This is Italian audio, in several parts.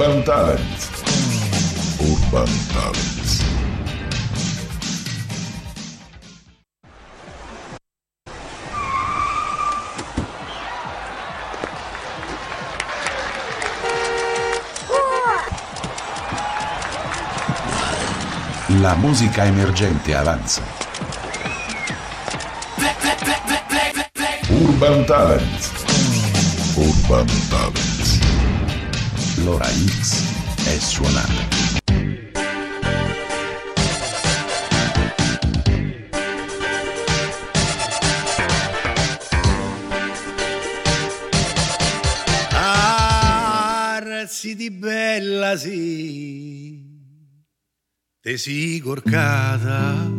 Urban Talent. Urban Talent. La musica emergente avanza. Urban Talent. Urban Talent. L'ora X è suonata. Di bella sì, te si corcata.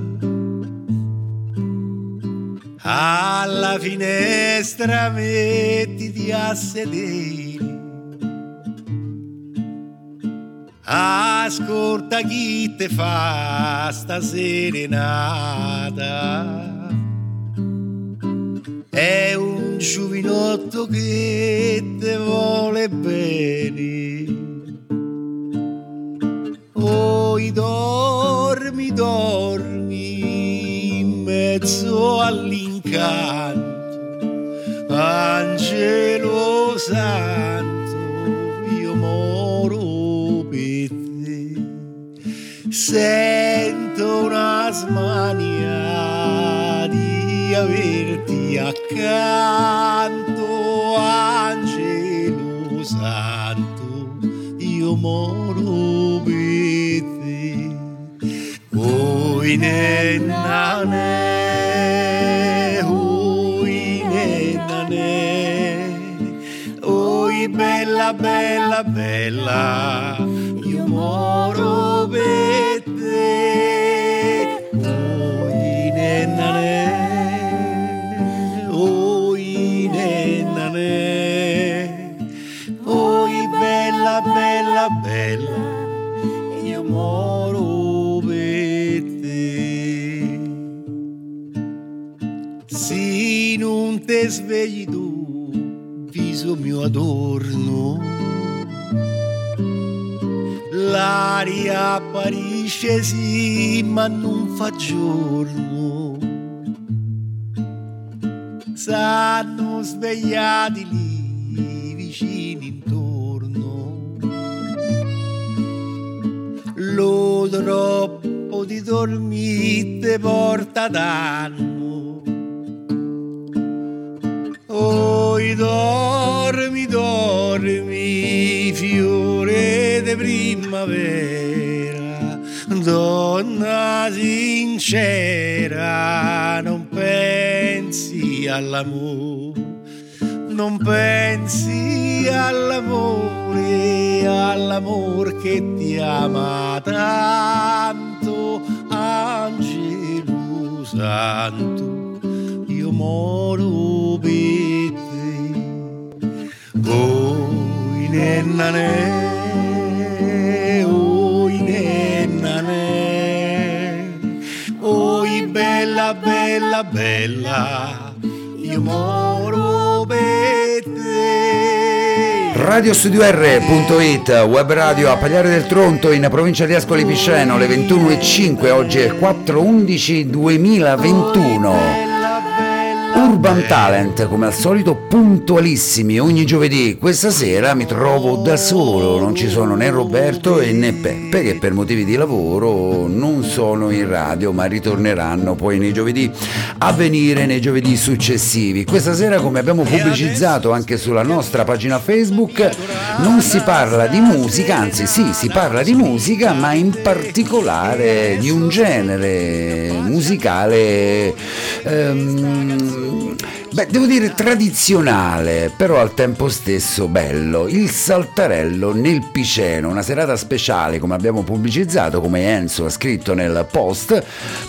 Alla finestra mettiti a sedere. Ascolta chi te fa sta serenata. È un giovinotto che te vuole bene. Oi dormi, dormi in mezzo all'incanto. Angelo santo, io moro per te. Sento una smania di averti accanto, angelo santo, io moro per te. Oi nenna ne, oi nenna ne, oi bella bella bella, svegli tu, viso mio adorno, l'aria apparisce sì, ma non fa giorno. S'hanno svegliati lì vicini intorno. Lo troppo di dormite porta danno. Oi dormi, dormi, fiore di primavera, donna sincera, non pensi all'amore, non pensi all'amore, all'amor che ti ama tanto, angelo santo, io moro per te. Oi nenna ne, bella bella bella, io moro per te. Radiostudio.it, web radio a Pagliare del Tronto in provincia di Ascoli Piceno, le 21.05, oggi è il 4-11-2021. Urban Talent, come al solito puntualissimi ogni giovedì. Questa sera mi trovo da solo, non ci sono né Roberto né Peppe che per motivi di lavoro non sono in radio ma ritorneranno poi nei giovedì a venire nei giovedì successivi. Questa sera come abbiamo pubblicizzato anche sulla nostra pagina Facebook non si parla di musica, anzi sì, si parla di musica ma in particolare di un genere musicale Ähm, Beh, devo dire tradizionale, però al tempo stesso bello. Il saltarello nel Piceno, una serata speciale come abbiamo pubblicizzato, come Enzo ha scritto nel post,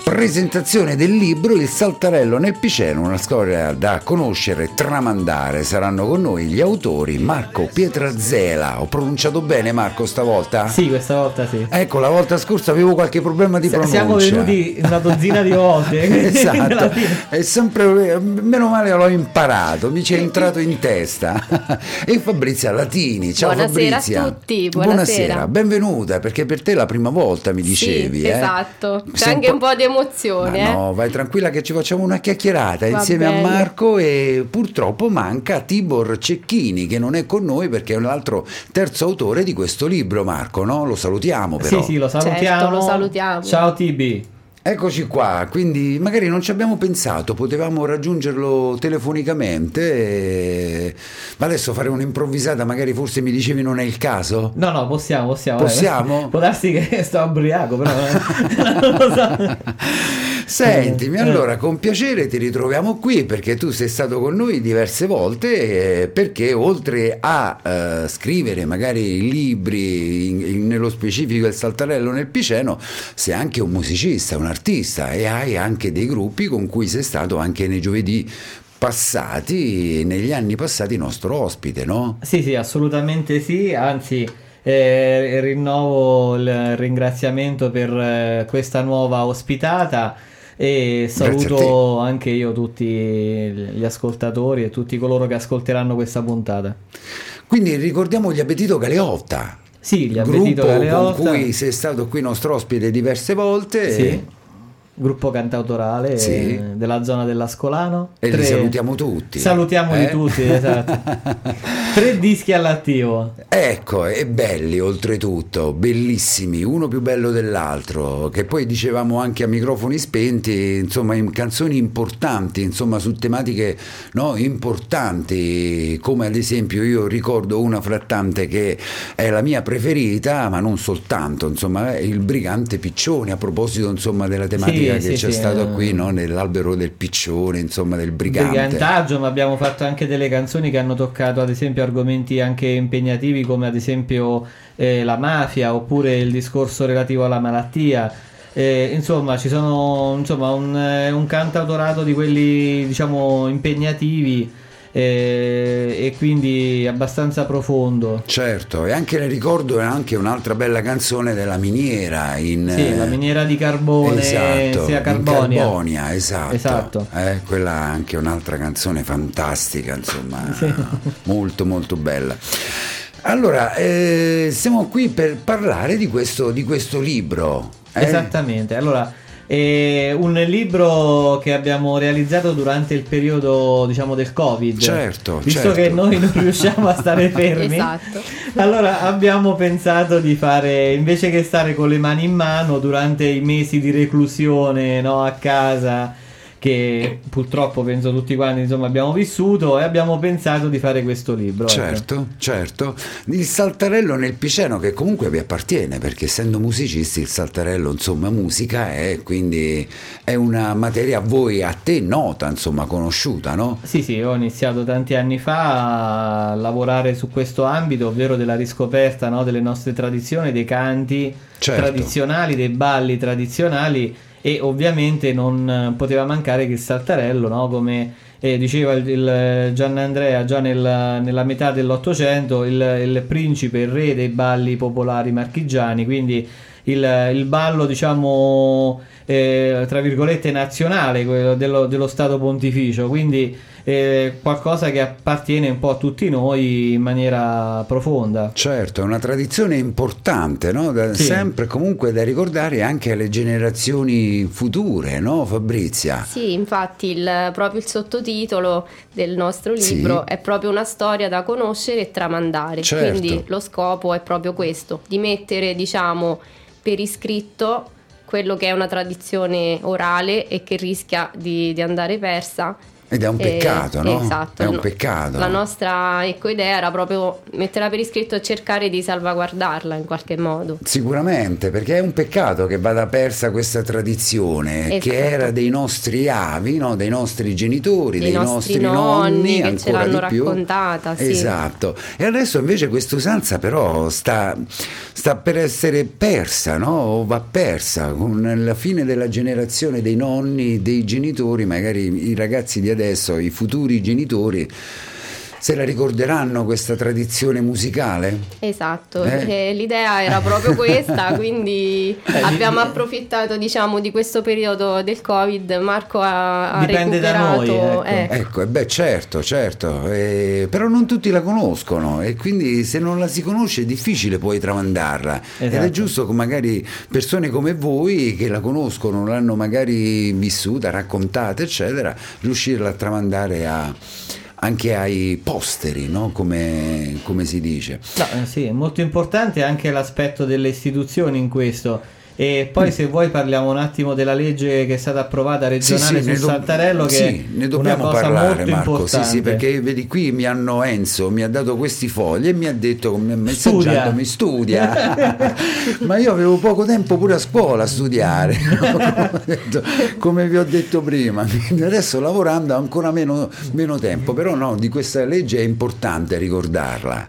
presentazione del libro Il saltarello nel Piceno, una storia da conoscere e tramandare. Saranno con noi gli autori Marco Pietrazzela. Ho pronunciato bene Marco stavolta? Sì, questa volta sì. Ecco, la volta scorsa avevo qualche problema di pronuncia. Siamo venuti una dozzina di volte. esatto, è sempre meno male memoria l'ho imparato, mi ci è entrato in testa. e Fabrizia Latini, ciao Buonasera Fabrizia. a tutti, buonasera. benvenuta perché per te è la prima volta mi dicevi. Sì, eh? esatto, c'è Sei anche un po' di emozione. Ma eh. no, vai tranquilla che ci facciamo una chiacchierata Va insieme bene. a Marco e purtroppo manca Tibor Cecchini che non è con noi perché è un altro terzo autore di questo libro, Marco, no? Lo salutiamo però. Sì, sì, lo salutiamo. Certo, lo salutiamo. Ciao Tibi. Eccoci qua, quindi magari non ci abbiamo pensato, potevamo raggiungerlo telefonicamente, e- ma adesso fare un'improvvisata, magari forse mi dicevi non è il caso? No, no, possiamo, possiamo. Possiamo? Può darsi che sto ubriaco, però eh. non lo so. Sentimi, Eh. allora con piacere ti ritroviamo qui perché tu sei stato con noi diverse volte eh, perché oltre a eh, scrivere magari libri, in- in- nello specifico il Saltarello nel Piceno, sei anche un musicista, un artista e hai anche dei gruppi con cui sei stato anche nei giovedì passati, negli anni passati nostro ospite, no? Sì, sì, assolutamente sì, anzi eh, rinnovo il ringraziamento per eh, questa nuova ospitata e saluto anche io tutti gli ascoltatori e tutti coloro che ascolteranno questa puntata. Quindi ricordiamo gli Appetito Galeotta. Sì, gli Appetito Galeotta. con cui sei stato qui nostro ospite diverse volte. Sì. Gruppo cantautorale Sì. eh, della zona dell'Ascolano. E li Tre- salutiamo tutti. Salutiamoli Eh? tutti, esatto. Tre dischi all'attivo. Ecco, e belli oltretutto, bellissimi, uno più bello dell'altro, che poi dicevamo anche a microfoni spenti, insomma, in canzoni importanti, insomma, su tematiche no, importanti, come ad esempio io ricordo una fra tante che è la mia preferita, ma non soltanto, insomma, è il Brigante Piccione, a proposito, insomma, della tematica Sì, che sì, c'è sì, stato eh. qui, no, nell'albero del Piccione, insomma, del Brigante. Brigantaggio, ma abbiamo fatto anche delle canzoni che hanno toccato ad esempio argomenti anche impegnativi come ad esempio eh, la mafia oppure il discorso relativo alla malattia. Eh, insomma, ci sono insomma, un, eh, un cantautorato di quelli diciamo impegnativi eh, e quindi abbastanza profondo. Certo, e anche ne ricordo anche un'altra bella canzone della miniera in Sì, la miniera di carbone esatto, sia Carbonia. Carbonia, esatto. Esatto. Eh, quella è anche un'altra canzone fantastica, insomma, Sì. molto molto bella. Allora, eh, siamo qui per parlare di questo, di questo libro. eh? Esattamente, allora è un libro che abbiamo realizzato durante il periodo diciamo del Covid. Certo, Visto certo. che noi non riusciamo a stare fermi, Esatto. allora abbiamo pensato di fare invece che stare con le mani in mano durante i mesi di reclusione no, a casa che purtroppo penso tutti quanti insomma abbiamo vissuto e abbiamo pensato di fare questo libro. ecco. Certo, certo. Il saltarello nel Piceno che comunque vi appartiene perché essendo musicisti il saltarello insomma musica è quindi è una materia a voi, a te nota insomma conosciuta, no? Sì, sì, ho iniziato tanti anni fa a lavorare su questo ambito, ovvero della riscoperta no, delle nostre tradizioni, dei canti Certo. tradizionali, dei balli tradizionali e ovviamente non eh, poteva mancare che il saltarello, no, come eh, diceva il, il Gian Andrea già nel- nella metà dell'Ottocento, il, il principe, il re dei balli popolari marchigiani, quindi il, il ballo diciamo eh, tra virgolette nazionale dello, dello Stato Pontificio. Quindi eh, qualcosa che appartiene un po' a tutti noi in maniera profonda Certo, è una tradizione importante, no? Da- Sì. sempre comunque da ricordare anche alle generazioni future, no Fabrizia? Sì, infatti il- proprio il sottotitolo del nostro Sì. libro è proprio una storia da conoscere e tramandare. Certo. Quindi lo scopo è proprio questo, di mettere, diciamo, per iscritto quello che è una tradizione orale e che rischia di, di andare persa. Ed è un peccato, no? Esatto. È un peccato. La nostra ecco, idea era proprio metterla per iscritto e cercare di salvaguardarla in qualche modo. Sicuramente, perché è un peccato che vada persa questa tradizione Esatto. che era dei nostri avi, no? dei nostri genitori, Dei dei, nostri nostri nonni che ce ancora l'hanno di più. raccontata, sì. Esatto. E adesso invece questa usanza però sta, sta per essere persa, no? O va persa con la fine della generazione dei nonni, dei genitori, magari i ragazzi di adesso, i futuri genitori se la ricorderanno questa tradizione musicale? Esatto, Eh? eh, l'idea era proprio questa, quindi abbiamo approfittato diciamo di questo periodo del Covid, Marco ha, ha Dipende da recuperato noi, ecco. eh, Ecco, e beh certo, certo, eh, però non tutti la conoscono e quindi se non la si conosce è difficile poi tramandarla ed è Esatto. giusto che magari persone come voi che la conoscono, l'hanno magari vissuta, raccontata eccetera, riuscirla a tramandare a- anche ai posteri, no? come, come si dice. No, eh, sì, è molto importante anche l'aspetto delle istituzioni in questo. E poi se vuoi parliamo un attimo della legge che è stata approvata regionale ne sul do- Saltarello che sì, ne dobbiamo parlare Marco, sì, sì, perché vedi qui mi hanno Enzo, mi ha dato questi fogli e mi ha detto, mi ha Studia. messaggiato, mi studia, ma io avevo poco tempo pure a scuola a studiare, come, detto- come vi ho detto prima, adesso lavorando ho ancora meno, meno tempo, però no, di questa legge è importante ricordarla.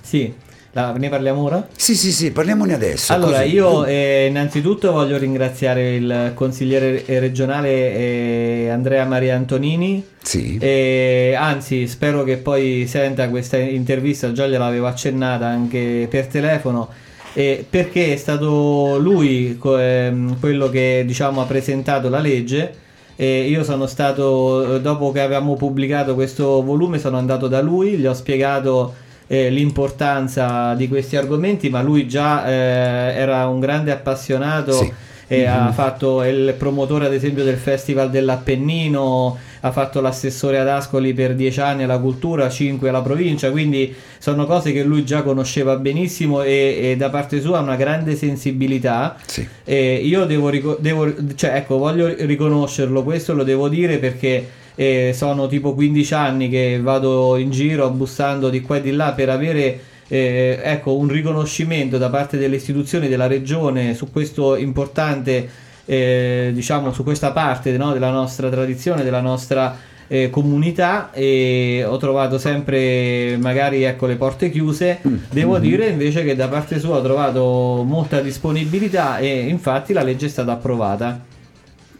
Sì, la- ne parliamo ora? Sì, sì, sì, parliamone adesso. Allora, così. io eh, innanzitutto voglio ringraziare il consigliere regionale eh, Andrea Maria Antonini. Sì. E, anzi, spero che poi senta questa intervista, già gliel'avevo accennata anche per telefono. eh, perché è stato lui ehm, quello che diciamo ha presentato la legge. E io sono stato, dopo che avevamo pubblicato questo volume, sono andato da lui, gli ho spiegato eh, l'importanza di questi argomenti, ma lui già eh, era un grande appassionato Sì. e ha fatto il promotore ad esempio del Festival dell'Appennino, ha fatto l'assessore ad Ascoli per dieci anni alla cultura, cinque alla provincia, quindi sono cose che lui già conosceva benissimo e, e da parte sua ha una grande sensibilità. Sì. Io devo, devo- cioè, ecco, voglio riconoscerlo, questo lo devo dire perché eh, sono tipo 15 anni che vado in giro bussando di qua e di là per avere eh, ecco, un riconoscimento da parte delle istituzioni della regione su questo importante, eh, diciamo, su questa parte no, della nostra tradizione, della nostra eh, comunità. E ho trovato sempre magari ecco le porte chiuse. Devo dire invece che da parte sua ho trovato molta disponibilità e infatti la legge è stata approvata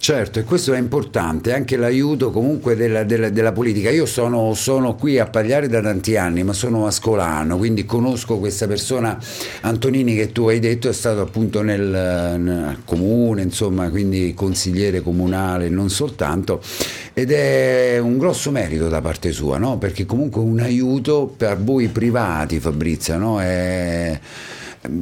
Certo, e questo è importante, anche l'aiuto comunque della, della- della politica. Io sono, sono qui a Pagliare da tanti anni, ma sono ascolano, quindi conosco questa persona, Antonini, che tu hai detto, è stato appunto nel, nel comune, insomma, quindi consigliere comunale, non soltanto, ed è un grosso merito da parte sua, no? perché comunque un aiuto per voi privati, Fabrizia, no? è,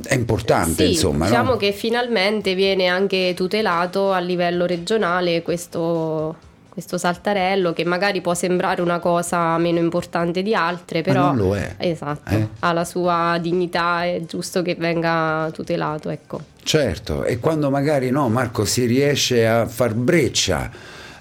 è importante, Sì, insomma. no? diciamo che finalmente viene anche tutelato a livello regionale questo, questo saltarello che magari può sembrare una cosa meno importante di altre, però non lo è. Esatto, Eh? ha la sua dignità, è giusto che venga tutelato, ecco. Certo, e quando magari no, Marco si riesce a far breccia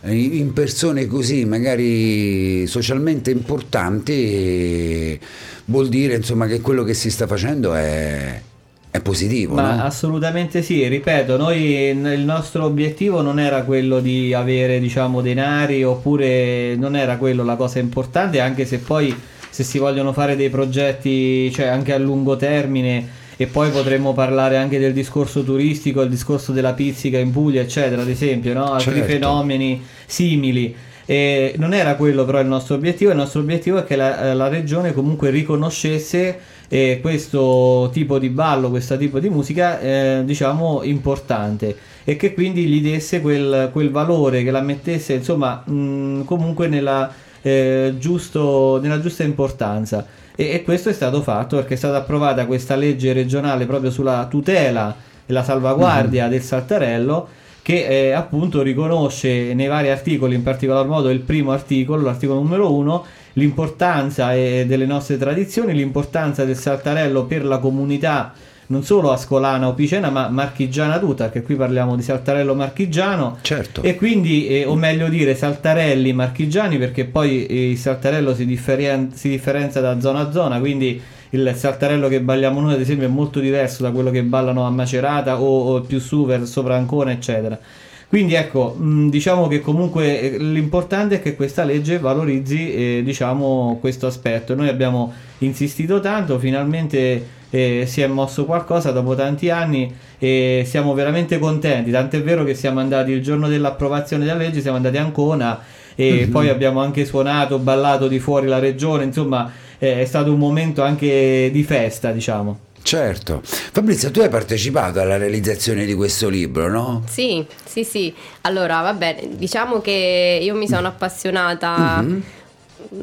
in in persone così, magari socialmente importanti, eh, vuol dire insomma che quello che si sta facendo è, è positivo. Ma no? assolutamente sì, ripeto, noi il nostro obiettivo non era quello di avere, diciamo, denari oppure non era quello la cosa importante, anche se poi se si vogliono fare dei progetti, cioè anche a lungo termine e poi potremmo parlare anche del discorso turistico, il discorso della pizzica in Puglia, eccetera, ad esempio, no? altri Certo. fenomeni simili. E non era quello però il nostro obiettivo, il nostro obiettivo è che la, la regione comunque riconoscesse eh, questo tipo di ballo, questo tipo di musica, eh, diciamo, importante e che quindi gli desse quel, quel valore, che la mettesse insomma mh, comunque nella, eh, giusto, nella giusta importanza. E, e questo è stato fatto perché è stata approvata questa legge regionale proprio sulla tutela e la salvaguardia del saltarello che eh, appunto riconosce nei vari articoli, in particolar modo il primo articolo, l'articolo numero 1, l'importanza eh, delle nostre tradizioni, l'importanza del saltarello per la comunità non solo ascolana o picena ma marchigiana tutta, perché qui parliamo di saltarello marchigiano Certo. e quindi, eh, o meglio dire, saltarelli marchigiani, perché poi eh, il saltarello si, differien- si differenzia da zona a zona, quindi il saltarello che balliamo noi, ad esempio, è molto diverso da quello che ballano a Macerata o, o più su, per sopra Ancona, eccetera. Quindi ecco, mh, diciamo che comunque eh, l'importante è che questa legge valorizzi eh, diciamo, questo aspetto. Noi abbiamo insistito tanto, finalmente eh, si è mosso qualcosa dopo tanti anni e siamo veramente contenti. Tant'è vero che siamo andati il giorno dell'approvazione della legge, siamo andati a Ancona e Mhm. poi abbiamo anche suonato, ballato di fuori la regione, insomma è stato un momento anche di festa, diciamo. Certo. Fabrizio, tu hai partecipato alla realizzazione di questo libro, no? Sì, sì, sì. Allora, va bene, diciamo che io mi sono appassionata Mhm.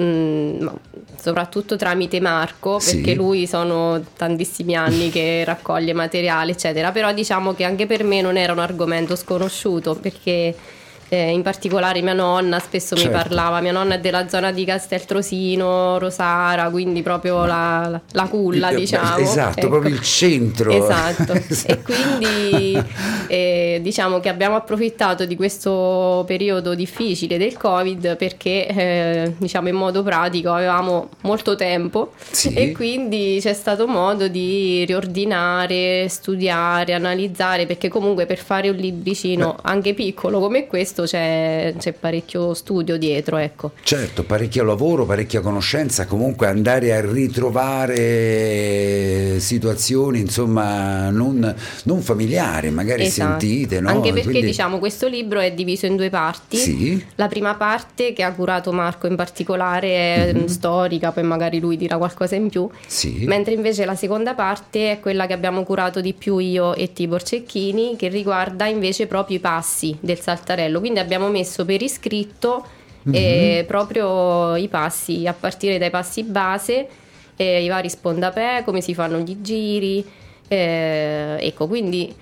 mm, ma soprattutto tramite Marco, Sì. perché lui sono tantissimi anni che raccoglie materiale, eccetera, però diciamo che anche per me non era un argomento sconosciuto, perché eh, in particolare mia nonna spesso Certo. mi parlava, mia nonna è della zona di Casteltrosino, Rosara, quindi proprio la, la- la culla, diciamo. Esatto, Ecco. proprio il centro. Esatto, Esatto. e quindi eh, diciamo che abbiamo approfittato di questo periodo difficile del Covid perché eh, diciamo in modo pratico avevamo molto tempo Sì. e quindi c'è stato modo di riordinare, studiare, analizzare perché comunque per fare un libricino anche piccolo come questo c'è, c'è parecchio studio dietro, ecco. Certo, parecchio lavoro, parecchia conoscenza, comunque andare a ritrovare situazioni, insomma, non, non familiari, magari Esatto. sentite, no? Anche perché Quindi- diciamo questo libro è diviso in due parti. Sì. La prima parte che ha curato Marco in particolare è Mhm. mm, storica, poi magari lui dirà qualcosa in più. Sì. Mentre invece la seconda parte è quella che abbiamo curato di più io e Tibor Cecchini, che riguarda invece proprio i passi del saltarello. Quindi abbiamo messo per iscritto eh, Mhm. proprio i passi, a partire dai passi base, eh, i vari spondapè, come si fanno gli giri. eh, ecco, quindi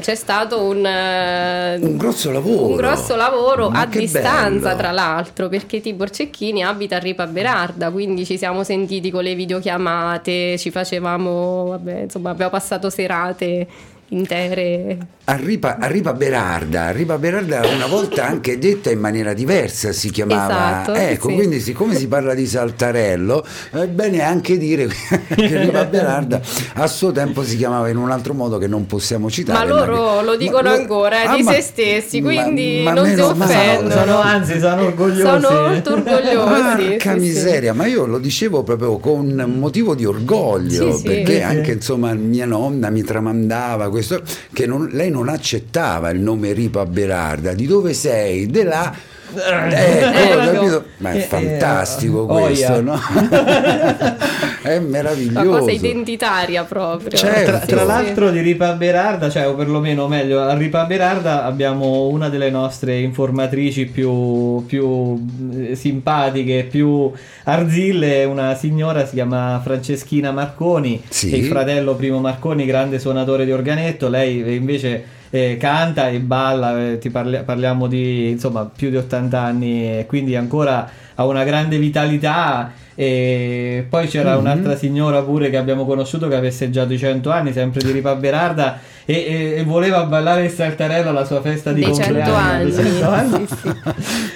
c'è stato un, eh, Un grosso lavoro. un grosso lavoro a distanza, bello. tra l'altro, perché Tibor Cecchini abita a Ripa Berarda, quindi ci siamo sentiti con le videochiamate, ci facevamo, vabbè, insomma, abbiamo passato serate intere. A Ripa, a Ripa Berarda, a Ripa Berarda una volta anche detta in maniera diversa si chiamava. Esatto, ecco, sì. quindi siccome si parla di Saltarello, è bene anche dire che Ripa Berarda a suo tempo si chiamava in un altro modo che non possiamo citare. Ma loro che- lo dicono ma- ancora, eh, Ah, di ma- se stessi, ma- quindi ma non si offendono. Anzi, sono orgogliosi. Sono molto orgogliosi. Porca sì, sì. miseria, ma io lo dicevo proprio con motivo di orgoglio, Sì, sì. perché Sì, sì. anche insomma mia nonna mi tramandava questo, che non- lei non accettava il nome Ripa Berarda, di dove sei? De là. Ecco, Eh, capito? Ma è eh, fantastico eh, questo, oia. no? è Una meraviglioso. cosa identitaria proprio. Certo. Tra, tra l'altro di Ripa Berarda, cioè o perlomeno meglio, a Ripa Berarda abbiamo una delle nostre informatrici più, più eh, simpatiche, più arzille, una signora si chiama Franceschina Marconi, Sì. e il fratello Primo Marconi, grande suonatore di organetto, lei eh, invece eh, canta e balla, eh, parli- parliamo di insomma più di 80 anni, quindi ancora ha una grande vitalità. E poi c'era Mhm. un'altra signora pure che abbiamo conosciuto che ha festeggiato i 100 anni, sempre di Ripa Berarda, e, e- e voleva ballare il saltarello alla sua festa di Dei 100 compleanno. anni. dei 100 anni. Sì,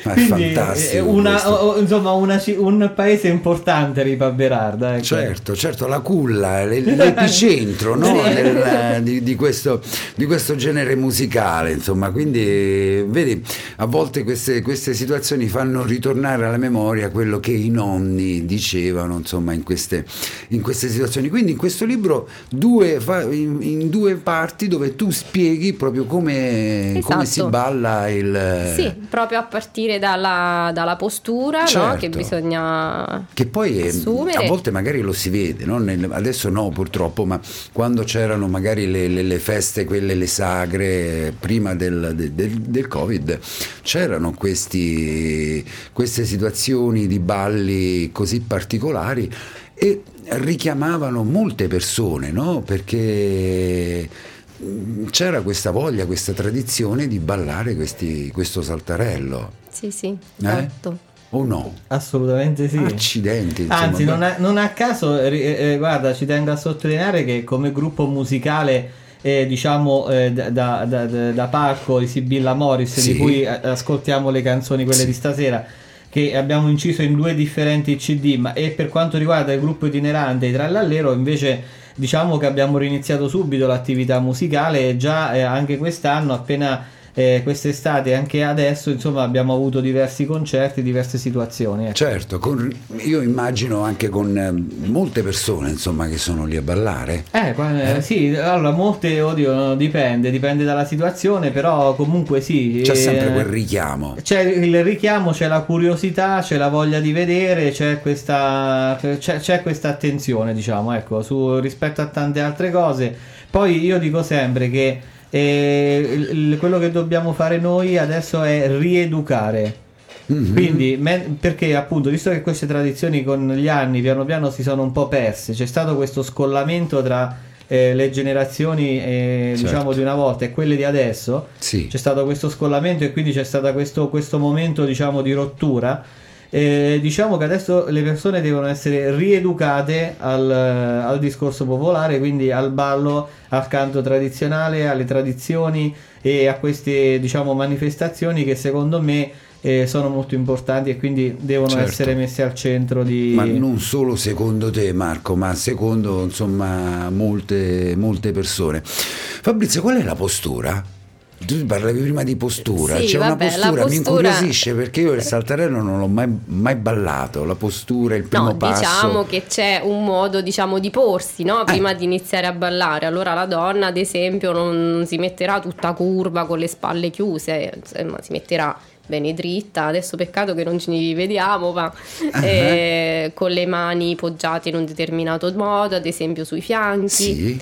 Quindi eh, una- o- insomma una un paese importante Ripa Berarda. Ecco. Certo, certo, la culla, l'epicentro no? Sì. Del- di, di questo, di questo genere musicale, insomma, quindi vedi, a volte queste, queste situazioni fanno ritornare alla memoria quello che i nonni dicevano, insomma, in queste, in queste situazioni. Quindi in questo libro due, in, in due parti dove tu spieghi proprio come, come si Esatto. balla il... Sì, proprio a partire dalla, dalla postura no? Certo. che bisogna Che poi assumere. a volte magari lo si vede, no? Nel- adesso no purtroppo, ma quando c'erano magari le, le- le feste, quelle le sagre, prima del, del- del- del Covid, c'erano questi, queste situazioni di balli così particolari e richiamavano molte persone, no? Perché c'era questa voglia, questa tradizione di ballare questi- questo saltarello, Sì, sì, esatto. o no? Assolutamente sì. Accidenti. insomma, Anzi, non a, non a caso, eh, eh, guarda, ci tengo a sottolineare che come gruppo musicale, eh, diciamo, eh, da, da, da- da palco di Sibilla Morris, Sì. di cui eh, ascoltiamo le canzoni, quelle Sì. di stasera, che abbiamo inciso in due differenti CD, ma e per quanto riguarda il gruppo itinerante, i Trallallero, invece diciamo che abbiamo riniziato subito l'attività musicale e già eh, anche quest'anno, appena eh, quest'estate e anche adesso insomma abbiamo avuto diversi concerti, diverse situazioni. ecco. Certo, con- io immagino anche con eh, molte persone insomma che sono lì a ballare. Eh, qua- eh, sì, allora molte, oddio, dipende, dipende dalla situazione, però comunque sì. C'è eh, sempre quel richiamo. C'è il richiamo, c'è la curiosità, c'è la voglia di vedere, c'è questa, c'è, c'è questa attenzione, diciamo, ecco, su, rispetto a tante altre cose. Poi io dico sempre che il- quello che dobbiamo fare noi adesso è rieducare. Mhm. Quindi, me- perché appunto, visto che queste tradizioni con gli anni piano piano si sono un po' perse, c'è stato questo scollamento tra eh, le generazioni eh, Certo. diciamo di una volta e quelle di adesso, Sì. c'è stato questo scollamento e quindi c'è stato questo, questo momento diciamo di rottura. Eh, diciamo che adesso le persone devono essere rieducate al, al discorso popolare, quindi al ballo, al canto tradizionale, alle tradizioni e a queste diciamo manifestazioni che secondo me eh, sono molto importanti e quindi devono Certo. essere messe al centro di... Ma non solo secondo te Marco, ma secondo insomma molte, molte persone. Fabrizio, qual è la postura? Tu parlavi prima di postura, Sì, c'è vabbè, una la postura, mi postura- incuriosisce perché io il saltarello non l'ho mai, mai ballato, la postura, il primo No, passo. diciamo che c'è un modo, diciamo, di porsi, no? Prima di iniziare a ballare. Allora la donna, ad esempio, non si metterà tutta curva con le spalle chiuse, insomma, si metterà bene dritta. Adesso peccato che non ci vediamo, ma eh, con le mani poggiate in un determinato modo, ad esempio sui fianchi Sì,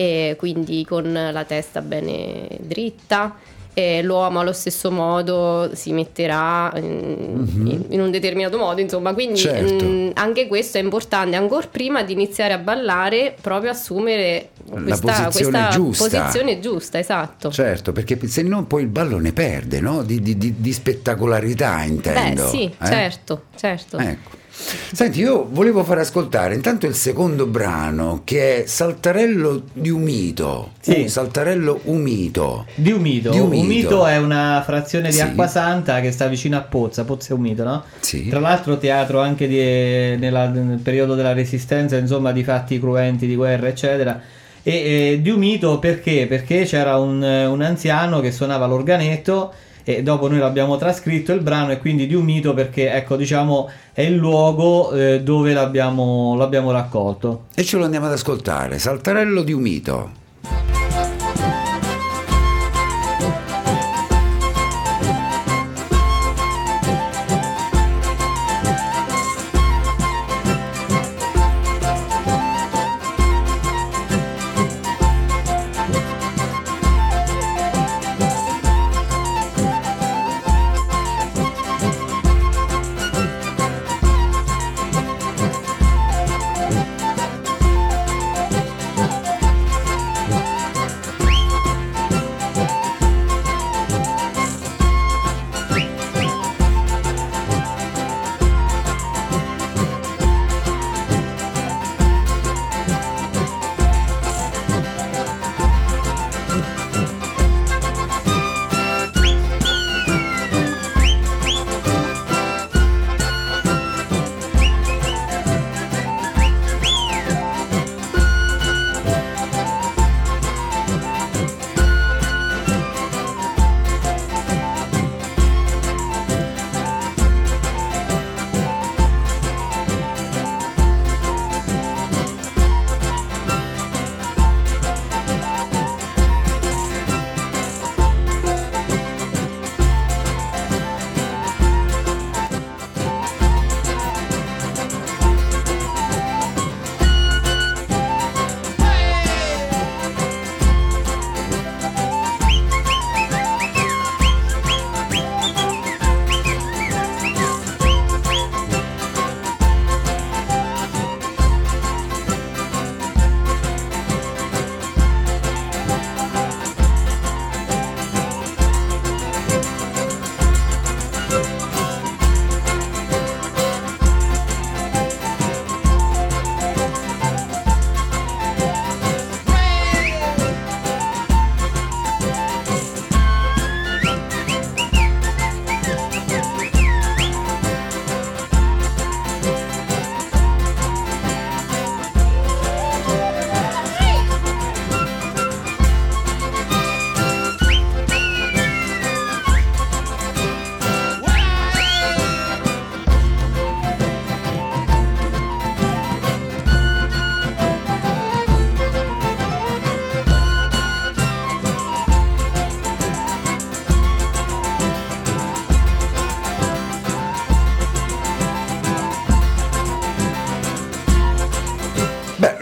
e quindi con la testa bene dritta. E l'uomo allo stesso modo si metterà in, in- in un determinato modo, insomma, quindi. Certo. mm, anche questo è importante, ancora prima di iniziare a ballare, proprio assumere questa posizione questa giusta. posizione giusta, esatto. certo, perché se no poi il ballo ne perde, no? Di, di- di- di spettacolarità intendo. Beh, sì, eh? certo, certo. Ecco. Senti, io volevo far ascoltare intanto il secondo brano che è Saltarello di Umito. Sì. Uh, Saltarello Umito. Di Umito. Di Umito. Umito è una frazione di Sì. Acquasanta che sta vicino a Pozza, Pozza e Umito, no? Sì. Tra l'altro teatro anche di- nella- nel periodo della resistenza, insomma, di fatti cruenti di guerra, eccetera. E eh, di Umito perché? Perché c'era un, un anziano che suonava l'organetto e dopo noi l'abbiamo trascritto il brano e quindi di Umito perché, ecco, diciamo, è il luogo eh, dove l'abbiamo, l'abbiamo raccolto. E ce lo andiamo ad ascoltare. Saltarello di Umito. Beh,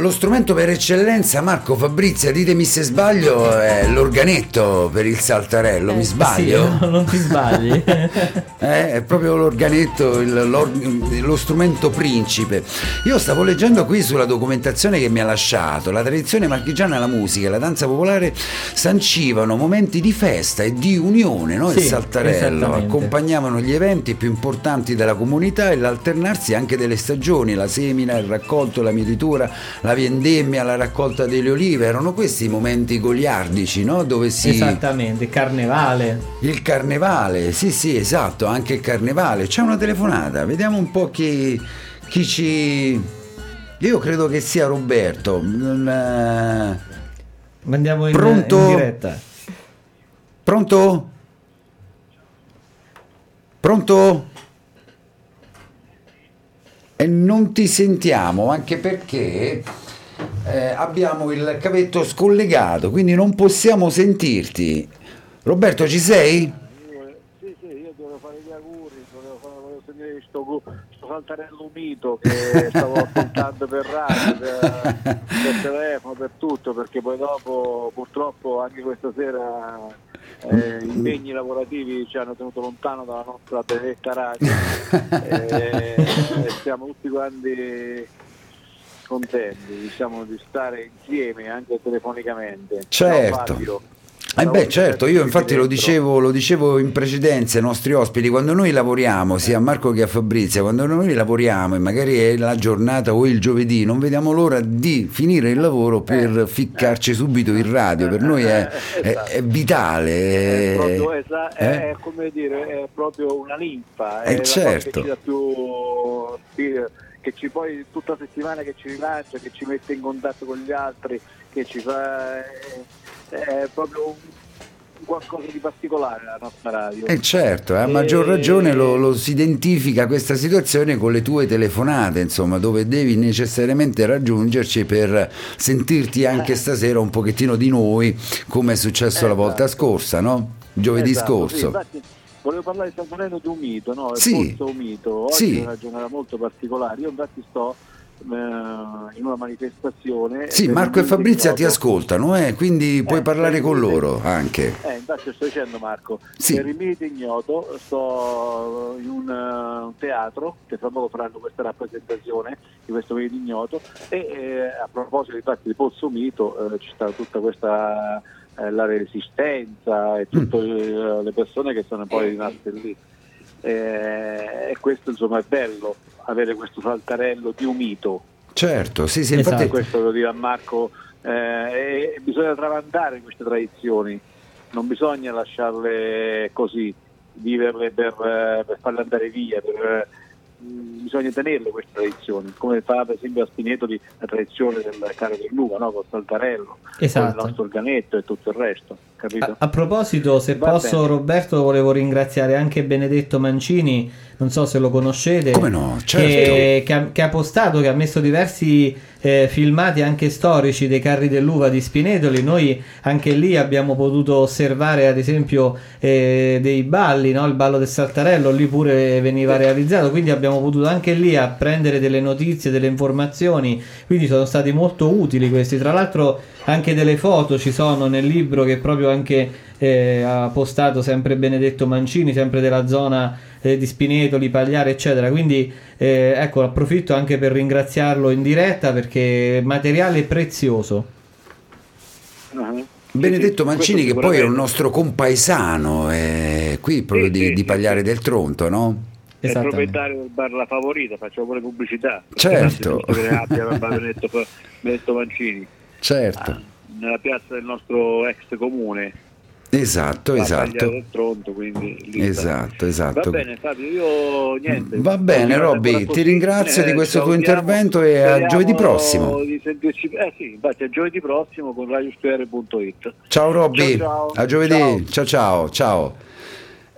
lo strumento per eccellenza, Marco Fabrizia, ditemi se sbaglio, è l'organetto per il saltarello, mi sbaglio? Sì, non ti sbagli. Eh, è proprio l'organetto, il- l'or- lo strumento principe. Io stavo leggendo qui sulla documentazione che mi ha lasciato, la tradizione marchigiana, la musica e la danza popolare sancivano momenti di festa e di unione, no? il Sì, saltarello, accompagnavano gli eventi più importanti della comunità e l'alternarsi anche delle stagioni, la semina, il raccolto, la mietitura, la vendemmia, la raccolta delle olive, erano questi i momenti goliardici, no? dove si... Esattamente, carnevale. Il carnevale, sì sì esatto, anche il carnevale. C'è una telefonata, vediamo un po' chi, chi ci... Io credo che sia Roberto. Non, eh, Andiamo in, Pronto? in diretta. Pronto? Pronto? E non ti sentiamo, anche perché eh, abbiamo il cavetto scollegato, quindi non possiamo sentirti. Roberto, ci sei? Sì, sì, io devo fare gli auguri, volevo, fare, volevo sentire sto, sto saltarello mito che stavo ascoltando per radio, per, per telefono, per tutto, perché poi dopo purtroppo anche questa sera eh, impegni lavorativi ci hanno tenuto lontano dalla nostra benedetta radio e, e siamo tutti quanti contenti diciamo, di stare insieme anche telefonicamente. Certo. Fabio. Eh beh certo, io infatti lo dicevo, lo dicevo in precedenza ai nostri ospiti, quando noi lavoriamo, sia a Marco che a Fabrizia, quando noi lavoriamo e magari è la giornata o il giovedì, non vediamo l'ora di finire il lavoro per ficcarci subito in radio, per noi è, è- è vitale. È, è- proprio esa- è- eh? come dire, è proprio una linfa, Eh, è la certo. dà più che ci poi tutta la settimana che ci rilancia, che ci mette in contatto con gli altri, che ci fa è, è proprio un- qualcosa di particolare la nostra radio. Eh certo, a maggior E- ragione lo, lo si identifica questa situazione con le tue telefonate, insomma, dove devi necessariamente raggiungerci per sentirti anche stasera un pochettino di noi, come è successo la volta Esatto. scorsa, no? Giovedì Esatto, sì, scorso. infatti volevo parlare di Saltarello di un mito, no? È Sì. forse un mito. Oggi Sì. è una giornata molto particolare. Io infatti sto eh, in una manifestazione. Sì, per Marco e Fabrizia ti ascoltano, eh, quindi puoi Eh, parlare con loro anche. Eh, infatti sto dicendo Marco, Sì. per il Milite Ignoto sto in un, eh, teatro che tra poco faranno questa rappresentazione di questo Milite Ignoto e eh, a proposito infatti di Pozzo Mito eh, ci sta tutta questa eh, la resistenza e tutte eh, le persone che sono poi rimaste lì. Eh, e questo insomma è bello avere questo saltarello di un mito Certo, sì, sì, Esatto. infatti questo lo dico a Marco, eh, e bisogna tramandare queste tradizioni, non bisogna lasciarle così, viverle per, per farle andare via, per, mh, bisogna tenerle queste tradizioni, come fa per esempio a Spinetoli la tradizione del carro dell'uva, no? col saltarello, Esatto. con il nostro organetto e tutto il resto, capito? A, a proposito, se Va posso, bene. Roberto, volevo ringraziare anche Benedetto Mancini, non so se lo conoscete. Come no, certo. Che, che ha, che ha postato, che ha messo diversi eh, filmati anche storici dei carri dell'uva di Spinetoli. Noi anche lì abbiamo potuto osservare, ad esempio, eh, dei balli, no? il ballo del Saltarello, lì pure veniva realizzato. Quindi abbiamo potuto anche lì apprendere delle notizie, delle informazioni. Quindi sono stati molto utili questi. Tra l'altro, anche delle foto ci sono nel libro che proprio anche eh, ha postato sempre Benedetto Mancini, sempre della zona eh, di Spinetoli, Pagliare, eccetera. Quindi eh, ecco, approfitto anche per ringraziarlo in diretta perché materiale prezioso. Ah, sì, Benedetto sì, Mancini che poi è un nostro compaesano, è qui proprio Sì, di, sì, di Pagliare sì. del Tronto, no? È il proprietario del bar La Favorita, facciamo pure pubblicità. Certo. Benedetto, Benedetto Mancini. Certo, Ah, nella piazza del nostro ex comune esatto, a esatto. Tronto quindi. Esatto, esatto. va bene Fabio io niente Va bene, Robby, ti ringrazio di questo tuo intervento e a giovedì prossimo. di sentirci eh sì infatti a giovedì prossimo con radiostuere.it Ciao Robby, a giovedì, ciao ciao, ciao.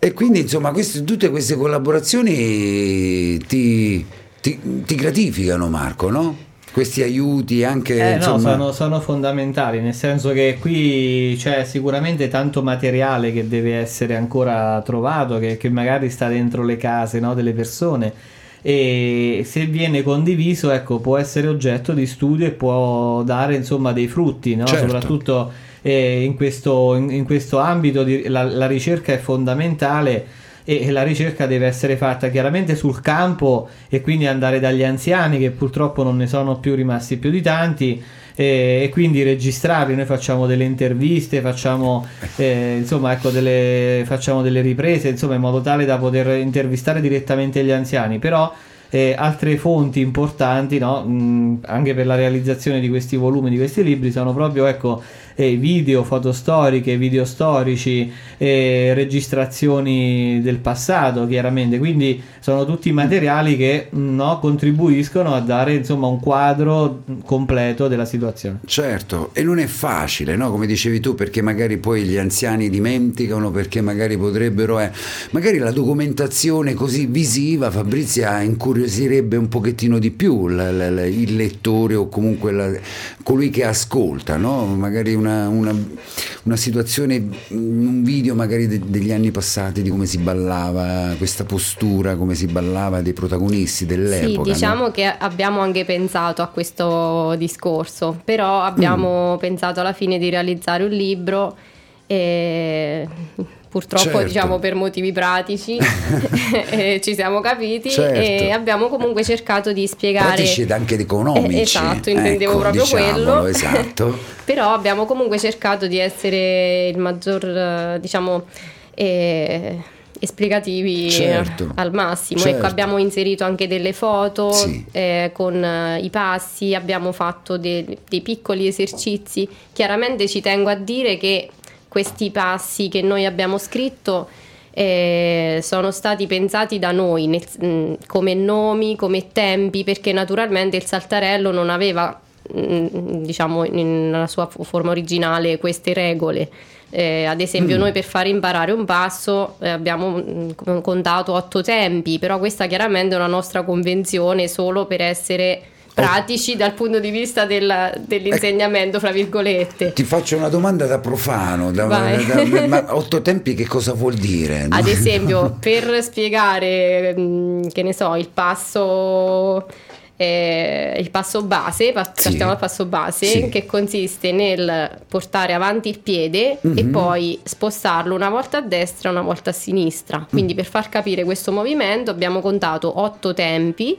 E quindi insomma queste- tutte queste collaborazioni ti, ti- ti gratificano Marco, no? Questi aiuti anche Eh, no, insomma... sono, sono fondamentali, nel senso che qui c'è sicuramente tanto materiale che deve essere ancora trovato, che, che magari sta dentro le case no, delle persone. e se viene condiviso ecco può essere oggetto di studio e può dare insomma dei frutti no? Certo. soprattutto eh, in, questo, in, in questo ambito di- la, la ricerca è fondamentale e la ricerca deve essere fatta chiaramente sul campo e quindi andare dagli anziani che purtroppo non ne sono più rimasti più di tanti e, quindi registrarli noi facciamo delle interviste facciamo eh, insomma ecco delle, facciamo delle riprese insomma in modo tale da poter intervistare direttamente gli anziani però eh, altre fonti importanti no? mh, anche per la realizzazione di questi volumi di questi libri sono proprio ecco eh, video, foto storiche, video storici, eh, registrazioni del passato, chiaramente. Quindi sono tutti materiali che no, contribuiscono a dare insomma un quadro completo della situazione. Certo, e non è facile, no? come dicevi tu, perché magari poi gli anziani dimenticano, perché magari potrebbero... eh, magari la documentazione così visiva, Fabrizia, incuriosirebbe un pochettino di più la- la- il lettore o comunque la- colui che ascolta, no? magari una, una- una situazione, un video magari de- degli anni passati di come si ballava, questa postura, come si ballava dei protagonisti dell'epoca. Sì, no? diciamo che abbiamo anche pensato a questo discorso, però abbiamo Mm. pensato alla fine di realizzare un libro e purtroppo Certo. diciamo per motivi pratici eh, ci siamo capiti Certo. e abbiamo comunque cercato di spiegare Pratici ed anche economici. Eh, esatto, intendevo Ecco, proprio quello. Esatto. Però abbiamo comunque cercato di essere il maggior, diciamo, eh, esplicativi Certo. al massimo. Certo. Ecco, abbiamo inserito anche delle foto Sì. eh, con eh, i passi, abbiamo fatto de- dei piccoli esercizi. Chiaramente ci tengo a dire che questi passi che noi abbiamo scritto eh, sono stati pensati da noi nel- mh, come nomi, come tempi, perché naturalmente il saltarello non aveva, mh, diciamo, nella sua forma originale queste regole. Eh, ad esempio, noi per far imparare un passo eh, abbiamo mh, con- contato otto tempi, però questa chiaramente è una nostra convenzione solo per essere pratici dal punto di vista del- dell'insegnamento, fra virgolette. Ti faccio una domanda da profano. da- Vai. da- ma otto tempi che cosa vuol dire? Ad esempio, per spiegare, mh, che ne so, il passo, eh, il passo base, pa- Sì. partiamo dal passo base, Sì. che consiste nel portare avanti il piede e Mhm. poi spostarlo una volta a destra e una volta a sinistra. Quindi per far capire questo movimento abbiamo contato otto tempi.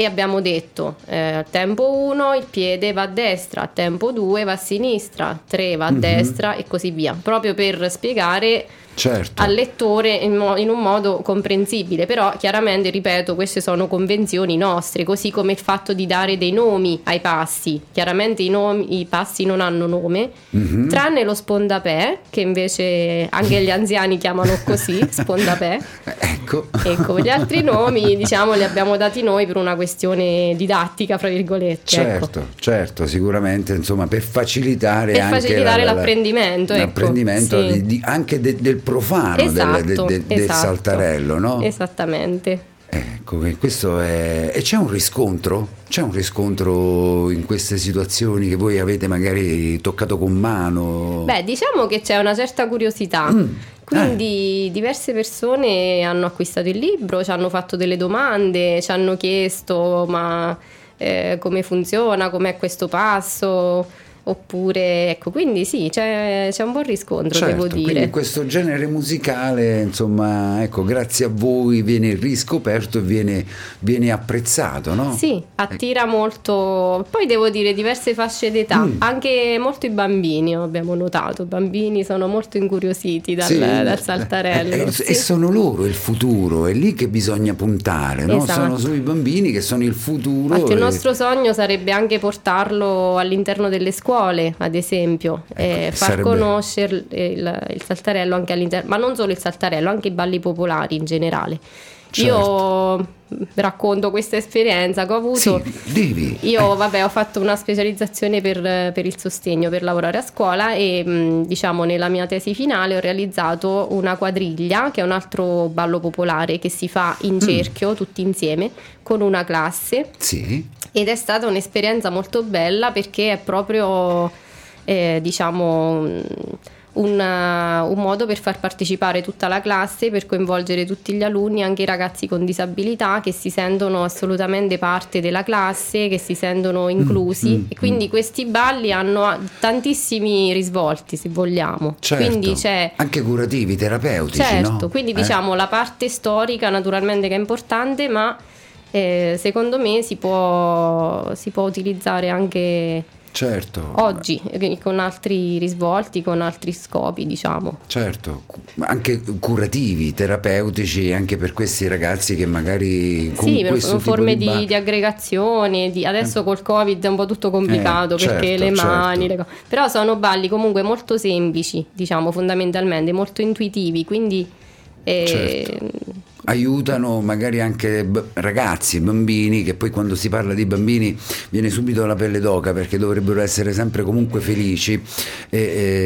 E abbiamo detto, eh, tempo 1 il piede va a destra, tempo 2 va a sinistra, 3 va a Mhm. destra e così via, proprio per spiegare Certo. al lettore in, mo- in un modo comprensibile, però chiaramente, ripeto, queste sono convenzioni nostre, così come il fatto di dare dei nomi ai passi. Chiaramente i, nomi- i passi non hanno nome, Mhm. tranne lo spondapè, che invece anche gli anziani chiamano così, spondapè. Ecco. Ecco, gli altri nomi, diciamo, li abbiamo dati noi per una questione didattica, fra virgolette. ecco. Certo, certo, sicuramente, insomma, per facilitare Per anche facilitare la- la- l'apprendimento, ecco, l'apprendimento sì. di- di- anche de- del profano del- Esatto, del, del- del esatto. saltarello, no? Esattamente. Ecco, questo è... E c'è un riscontro? C'è un riscontro in queste situazioni che voi avete magari toccato con mano? Beh, diciamo che c'è una certa curiosità. Mm. Quindi diverse persone hanno acquistato il libro, ci hanno fatto delle domande, ci hanno chiesto ma eh, come funziona, com'è questo passo, oppure ecco, quindi sì, c'è, c'è un buon riscontro, Certo, devo dire. quindi questo genere musicale, insomma, ecco, grazie a voi viene riscoperto e viene, viene apprezzato, no? Sì, attira molto, poi devo dire diverse fasce d'età, Mm. anche molto i bambini abbiamo notato, i bambini sono molto incuriositi dal, Sì, dal saltarello. eh, eh, sì. E sono loro il futuro, è lì che bisogna puntare, no? Esatto. sono sui bambini che sono il futuro. Infatti il e- nostro sogno sarebbe anche portarlo all'interno delle scuole, ad esempio, Ecco, far sarebbe- conoscere il, il saltarello anche all'interno, ma non solo il saltarello, anche i balli popolari in generale. Certo. Io racconto questa esperienza che ho avuto. Sì, devi. Io, vabbè, ho fatto una specializzazione per, per il sostegno, per lavorare a scuola e, diciamo, nella mia tesi finale ho realizzato una quadriglia, che è un altro ballo popolare che si fa in cerchio, tutti insieme, con una classe Sì, ed è stata un'esperienza molto bella perché è proprio, eh, diciamo, mh, un, uh, un, modo per far partecipare tutta la classe, per coinvolgere tutti gli alunni, anche i ragazzi con disabilità che si sentono assolutamente parte della classe, che si sentono inclusi mm, mm, e quindi mm. questi balli hanno tantissimi risvolti se vogliamo. Certo, quindi c'è anche curativi, terapeutici. Certo, no? quindi eh? diciamo la parte storica naturalmente che è importante, ma eh, secondo me si può, si può utilizzare anche Certo. Oggi, eh, con altri risvolti, con altri scopi, diciamo. Certo, anche curativi, terapeutici, anche per questi ragazzi che magari con sì, questo forme di, di, di aggregazione, di, adesso eh. col Covid è un po' tutto complicato eh, perché certo, le mani, certo. le però sono balli comunque molto semplici, diciamo fondamentalmente, molto intuitivi, quindi... Eh, certo aiutano magari anche b- ragazzi, bambini, che poi quando si parla di bambini viene subito la pelle d'oca perché dovrebbero essere sempre comunque felici e,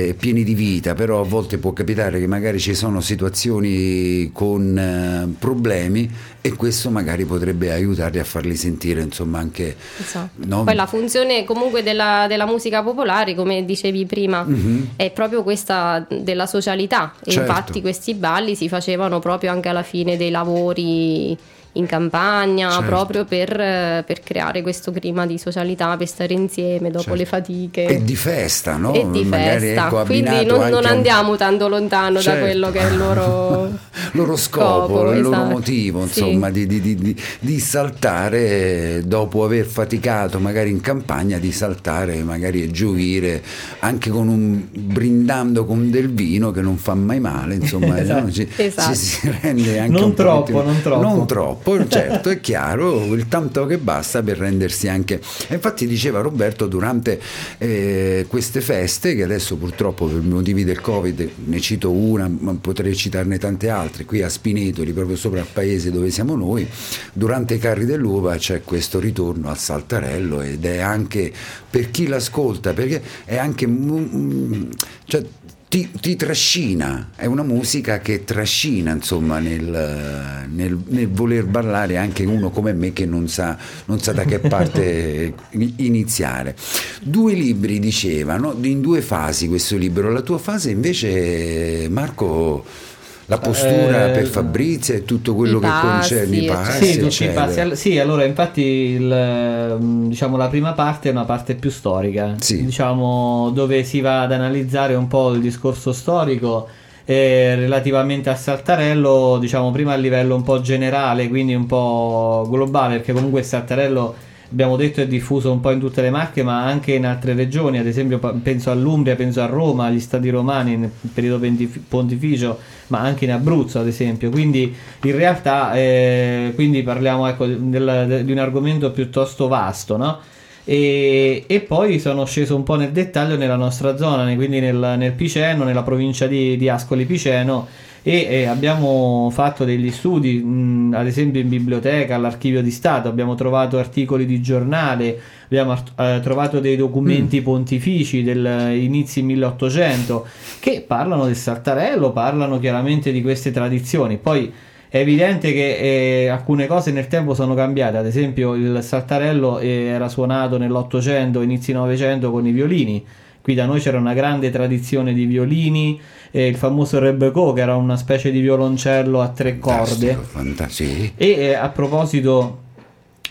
e pieni di vita, però a volte può capitare che magari ci sono situazioni con eh, problemi e questo magari potrebbe aiutarli a farli sentire insomma anche esatto. no? poi la funzione comunque della, della, musica popolare come dicevi prima mm-hmm. è proprio questa della socialità e certo. infatti questi balli si facevano proprio anche alla fine dei lavori in campagna certo. proprio per, per, creare questo clima di socialità, per stare insieme dopo certo. le fatiche. E di festa, no? E di Magari, festa. Ecco, Quindi non, non andiamo un... tanto lontano certo. da quello che è il loro, loro scopo, scopo, il esatto. loro motivo, insomma, sì. di, di, di, di, saltare dopo aver faticato magari in campagna, di saltare magari e gioire anche con un brindando con del vino che non fa mai male, insomma, esatto. no? ci, esatto. ci, si rende anche non un troppo, non troppo. Non troppo poi certo è chiaro il tanto che basta per rendersi anche infatti diceva Roberto durante eh, queste feste che adesso purtroppo per motivi del covid ne cito una ma potrei citarne tante altre qui a Spinetoli proprio sopra il paese dove siamo noi durante i carri dell'uva c'è questo ritorno al saltarello ed è anche per chi l'ascolta perché è anche cioè, ti, ti, trascina, è una musica che trascina insomma nel, nel, nel, voler ballare anche uno come me che non sa, non sa da che parte iniziare. Due libri dicevano, in due fasi questo libro, la tua fase invece Marco la postura eh, per Fabrizio e tutto quello che passi, concerne i passi. Sì, tutti i passi. Sì, allora infatti il, diciamo, la prima parte è una parte più storica, sì. diciamo, dove si va ad analizzare un po' il discorso storico. Eh, relativamente a Saltarello, diciamo prima a livello un po' generale, quindi un po' globale, perché comunque Saltarello abbiamo detto è diffuso un po' in tutte le Marche ma anche in altre regioni, ad esempio penso all'Umbria, penso a Roma, agli stati romani nel periodo pontificio, ma anche in Abruzzo ad esempio, quindi in realtà eh, quindi parliamo ecco, del, di un argomento piuttosto vasto, no? E, e, poi sono sceso un po' nel dettaglio nella nostra zona, quindi nel, nel Piceno, nella provincia di, di Ascoli Piceno e eh, abbiamo fatto degli studi, mh, ad esempio in biblioteca, all'archivio di Stato, abbiamo trovato articoli di giornale, abbiamo eh, trovato dei documenti mm. pontifici dell'inizio 1800 che parlano del Sartarello, parlano chiaramente di queste tradizioni. Poi è evidente che eh, alcune cose nel tempo sono cambiate, ad esempio il saltarello eh, era suonato nell'Ottocento, inizi Novecento con i violini, qui da noi c'era una grande tradizione di violini, eh, il famoso Rebecco che era una specie di violoncello a tre corde. Fantastico. E eh, a proposito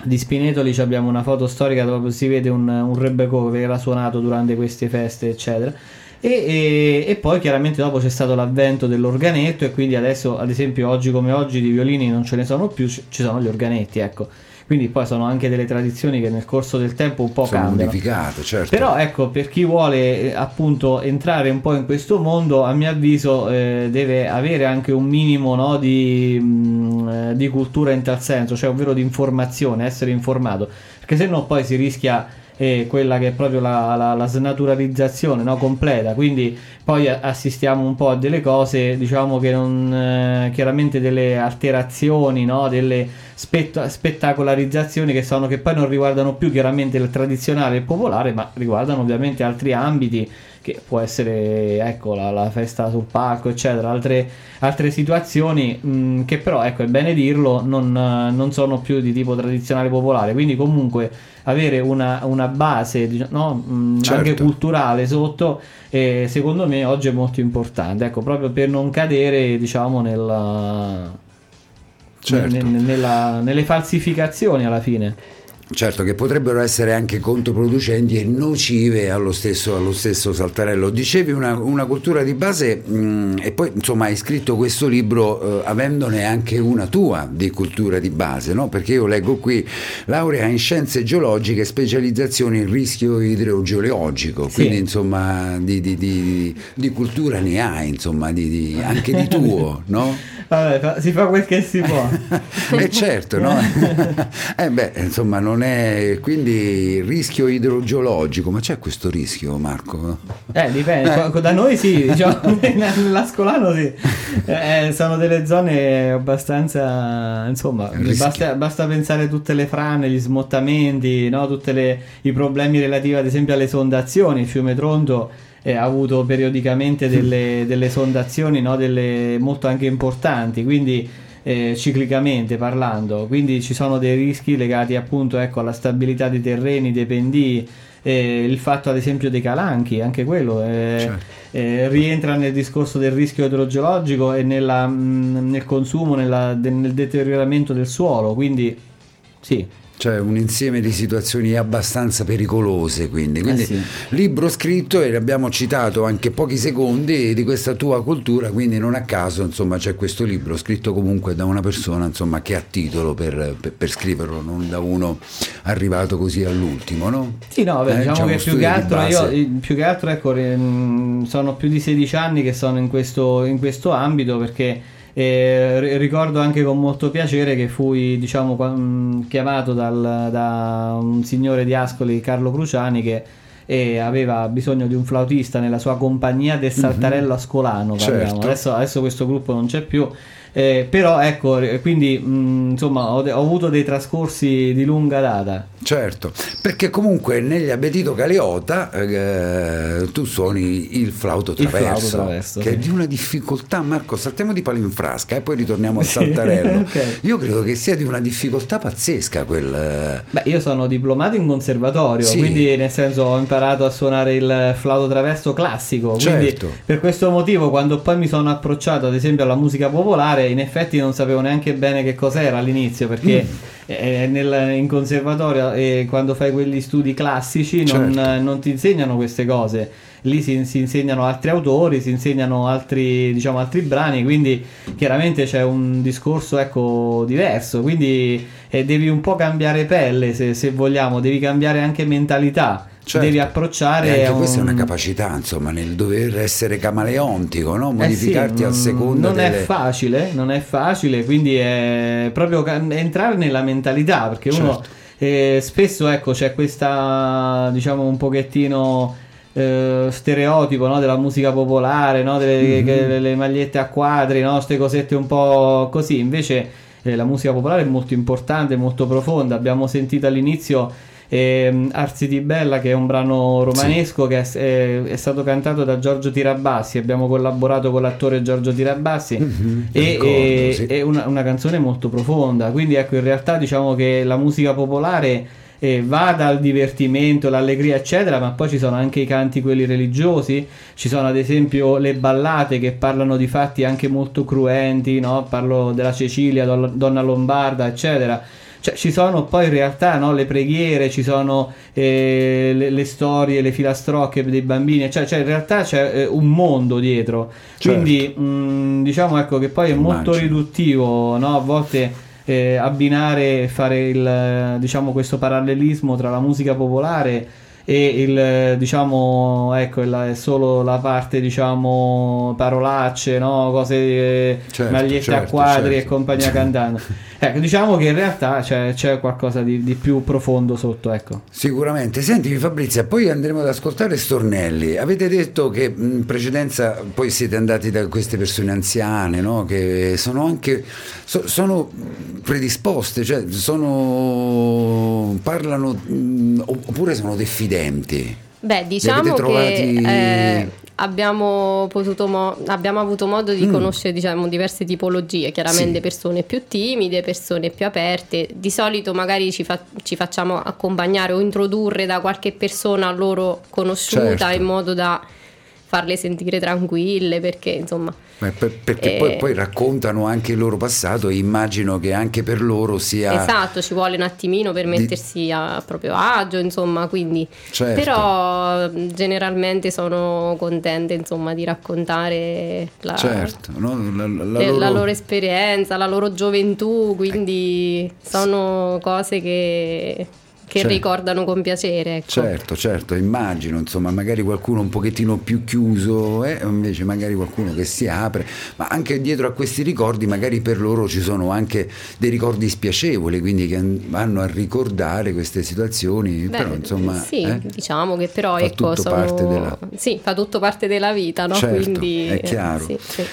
di Spinetoli abbiamo una foto storica dove si vede un, un Rebecco che era suonato durante queste feste, eccetera. E, e, e, poi chiaramente dopo c'è stato l'avvento dell'organetto e quindi adesso ad esempio oggi come oggi di violini non ce ne sono più, ci sono gli organetti, ecco quindi poi sono anche delle tradizioni che nel corso del tempo un po' sono cambiano. modificate, certo. Però ecco, per chi vuole eh, appunto entrare un po' in questo mondo, a mio avviso eh, deve avere anche un minimo no, di, mh, mm, eh, di cultura in tal senso, cioè ovvero di informazione, essere informato, perché se no poi si rischia e quella che è proprio la, la, la snaturalizzazione no, completa. Quindi poi assistiamo un po' a delle cose, diciamo che non eh, chiaramente delle alterazioni, no, delle spett- spettacolarizzazioni che sono che poi non riguardano più chiaramente il tradizionale e il popolare, ma riguardano ovviamente altri ambiti che può essere ecco, la, la festa sul palco, eccetera, altre, altre situazioni mh, che però, ecco, è bene dirlo, non, non, sono più di tipo tradizionale popolare, quindi comunque avere una, una base no? mh, certo. anche culturale sotto, eh, secondo me oggi è molto importante, ecco, proprio per non cadere diciamo nella, certo. nella, nelle falsificazioni alla fine. Certo, che potrebbero essere anche controproducenti e nocive allo stesso, allo stesso Saltarello. Dicevi una, una cultura di base mh, mm, e poi insomma hai scritto questo libro eh, avendone anche una tua di cultura di base, no? perché io leggo qui laurea in scienze geologiche, specializzazione in rischio idrogeologico, sì. quindi insomma di, di, di, di, cultura ne hai, insomma, anche di tuo, no? Vabbè, si fa quel che si può. eh certo, no? eh beh, insomma, non è... Quindi rischio idrogeologico, ma c'è questo rischio Marco? Eh, dipende, eh. da noi sì, diciamo, nell'Ascolano sì. Eh, sono delle zone abbastanza, insomma, basta, basta, pensare a tutte le frane, gli smottamenti, no? tutti i problemi relativi ad esempio alle sondazioni, il fiume Tronto eh, ha avuto periodicamente delle, delle sondazioni no? delle molto anche importanti, quindi eh, ciclicamente parlando, quindi ci sono dei rischi legati appunto ecco, alla stabilità dei terreni, dei pendii. Eh, il fatto ad esempio dei calanchi, anche quello eh, certo. eh, rientra nel discorso del rischio idrogeologico e nella, mh, nel consumo, nella, de, nel deterioramento del suolo, quindi sì, cioè un insieme di situazioni abbastanza pericolose quindi, quindi eh sì. libro scritto e abbiamo citato anche pochi secondi di questa tua cultura quindi non a caso insomma c'è questo libro scritto comunque da una persona insomma che ha titolo per, per, per scriverlo non da uno arrivato così all'ultimo no? Sì no beh, eh, diciamo, diciamo che più che altro io più che altro ecco sono più di 16 anni che sono in questo, in questo ambito perché e ricordo anche con molto piacere che fui diciamo, mm, chiamato dal, da un signore di Ascoli, Carlo Cruciani, che aveva bisogno di un flautista nella sua compagnia del mhm. Saltarello Ascolano. Certo. Adesso, adesso questo gruppo non c'è più eh, però ecco, quindi mh, mm, insomma ho, ho, avuto dei trascorsi di lunga data. Certo, perché comunque negli Abetito Caleota eh, tu suoni il flauto traverso, il flauto traverso che sì. è di una difficoltà, Marco, saltiamo di palo in frasca e poi ritorniamo al saltarello. okay. Io credo che sia di una difficoltà pazzesca quel... Eh, Beh, io sono diplomato in conservatorio, sì. quindi nel senso ho imparato a suonare il flauto traverso classico, certo. per questo motivo quando poi mi sono approcciato ad esempio alla musica popolare in effetti non sapevo neanche bene che cos'era all'inizio perché mm. Eh, nel, in conservatorio eh, quando fai quegli studi classici non, certo. non ti insegnano queste cose. Lì si, si, insegnano altri autori, si insegnano altri, diciamo, altri brani, quindi chiaramente c'è un discorso ecco, diverso, quindi eh, devi un po' cambiare pelle se, se vogliamo, devi cambiare anche mentalità certo. devi approcciare. E anche un... questa è una capacità, insomma, nel dover essere camaleontico, no? modificarti eh sì, a seconda. Non delle... è facile, non è facile, quindi è proprio entrare nella mentalità, perché certo. uno eh, spesso ecco c'è questa, diciamo, un pochettino. Eh, stereotipo no? della musica popolare, no? delle, mm-hmm. delle, magliette a quadri, queste cosette un po' così. Invece eh, la musica popolare è molto importante, molto profonda. Abbiamo sentito all'inizio e Arsi di Bella che è un brano romanesco sì. che è, è, è, stato cantato da Giorgio Tirabassi abbiamo collaborato con l'attore Giorgio Tirabassi mm-hmm, e, ricordo, e sì. è una, una, canzone molto profonda quindi ecco in realtà diciamo che la musica popolare eh, va dal divertimento, l'allegria eccetera ma poi ci sono anche i canti quelli religiosi ci sono ad esempio le ballate che parlano di fatti anche molto cruenti no? parlo della Cecilia, Donna Lombarda eccetera cioè, ci sono poi in realtà no, le preghiere, ci sono eh, le, le, storie, le filastrocche dei bambini, cioè, cioè in realtà c'è eh, un mondo dietro. Certo. Quindi mh, mm, diciamo ecco che poi è molto riduttivo no? a volte eh, abbinare e fare il, diciamo, questo parallelismo tra la musica popolare e il diciamo ecco è solo la parte diciamo parolacce no? Cose certo, magliette certo, a quadri certo. e compagnia cantando. Ecco diciamo che in realtà c'è, c'è qualcosa di, di, più profondo sotto ecco. Sicuramente. Senti Fabrizia poi andremo ad ascoltare Stornelli. Avete detto che in precedenza poi siete andati da queste persone anziane no? Che sono anche so, sono predisposte cioè sono parlano oppure sono diffidenti diffidenti. Beh, diciamo trovati- che eh, abbiamo, potuto mo- abbiamo avuto modo di Mm. conoscere diciamo, diverse tipologie, chiaramente Sì. persone più timide, persone più aperte. Di solito magari ci, fa- ci facciamo accompagnare o introdurre da qualche persona loro conosciuta Certo. in modo da farle sentire tranquille perché insomma per- perché Eh. poi, poi raccontano anche il loro passato e immagino che anche per loro sia... Esatto, ci vuole un attimino per Di- mettersi a proprio agio, insomma, quindi Certo. però mh, generalmente sono contente, insomma, di raccontare la, Certo, no? la, la- la loro- loro esperienza, la loro gioventù, quindi sono cose che, che Certo. ricordano con piacere. Ecco. Certo, certo, immagino, insomma, magari qualcuno un pochettino più chiuso, eh, invece magari qualcuno che si apre, ma anche dietro a questi ricordi magari per loro ci sono anche dei ricordi spiacevoli, quindi che vanno a ricordare queste situazioni, Beh, però insomma... sì, eh, diciamo che però fa ecco, tutto sono... parte della- Sì, fa tutto parte della vita, no? Certo, quindi, è chiaro. sì, sì.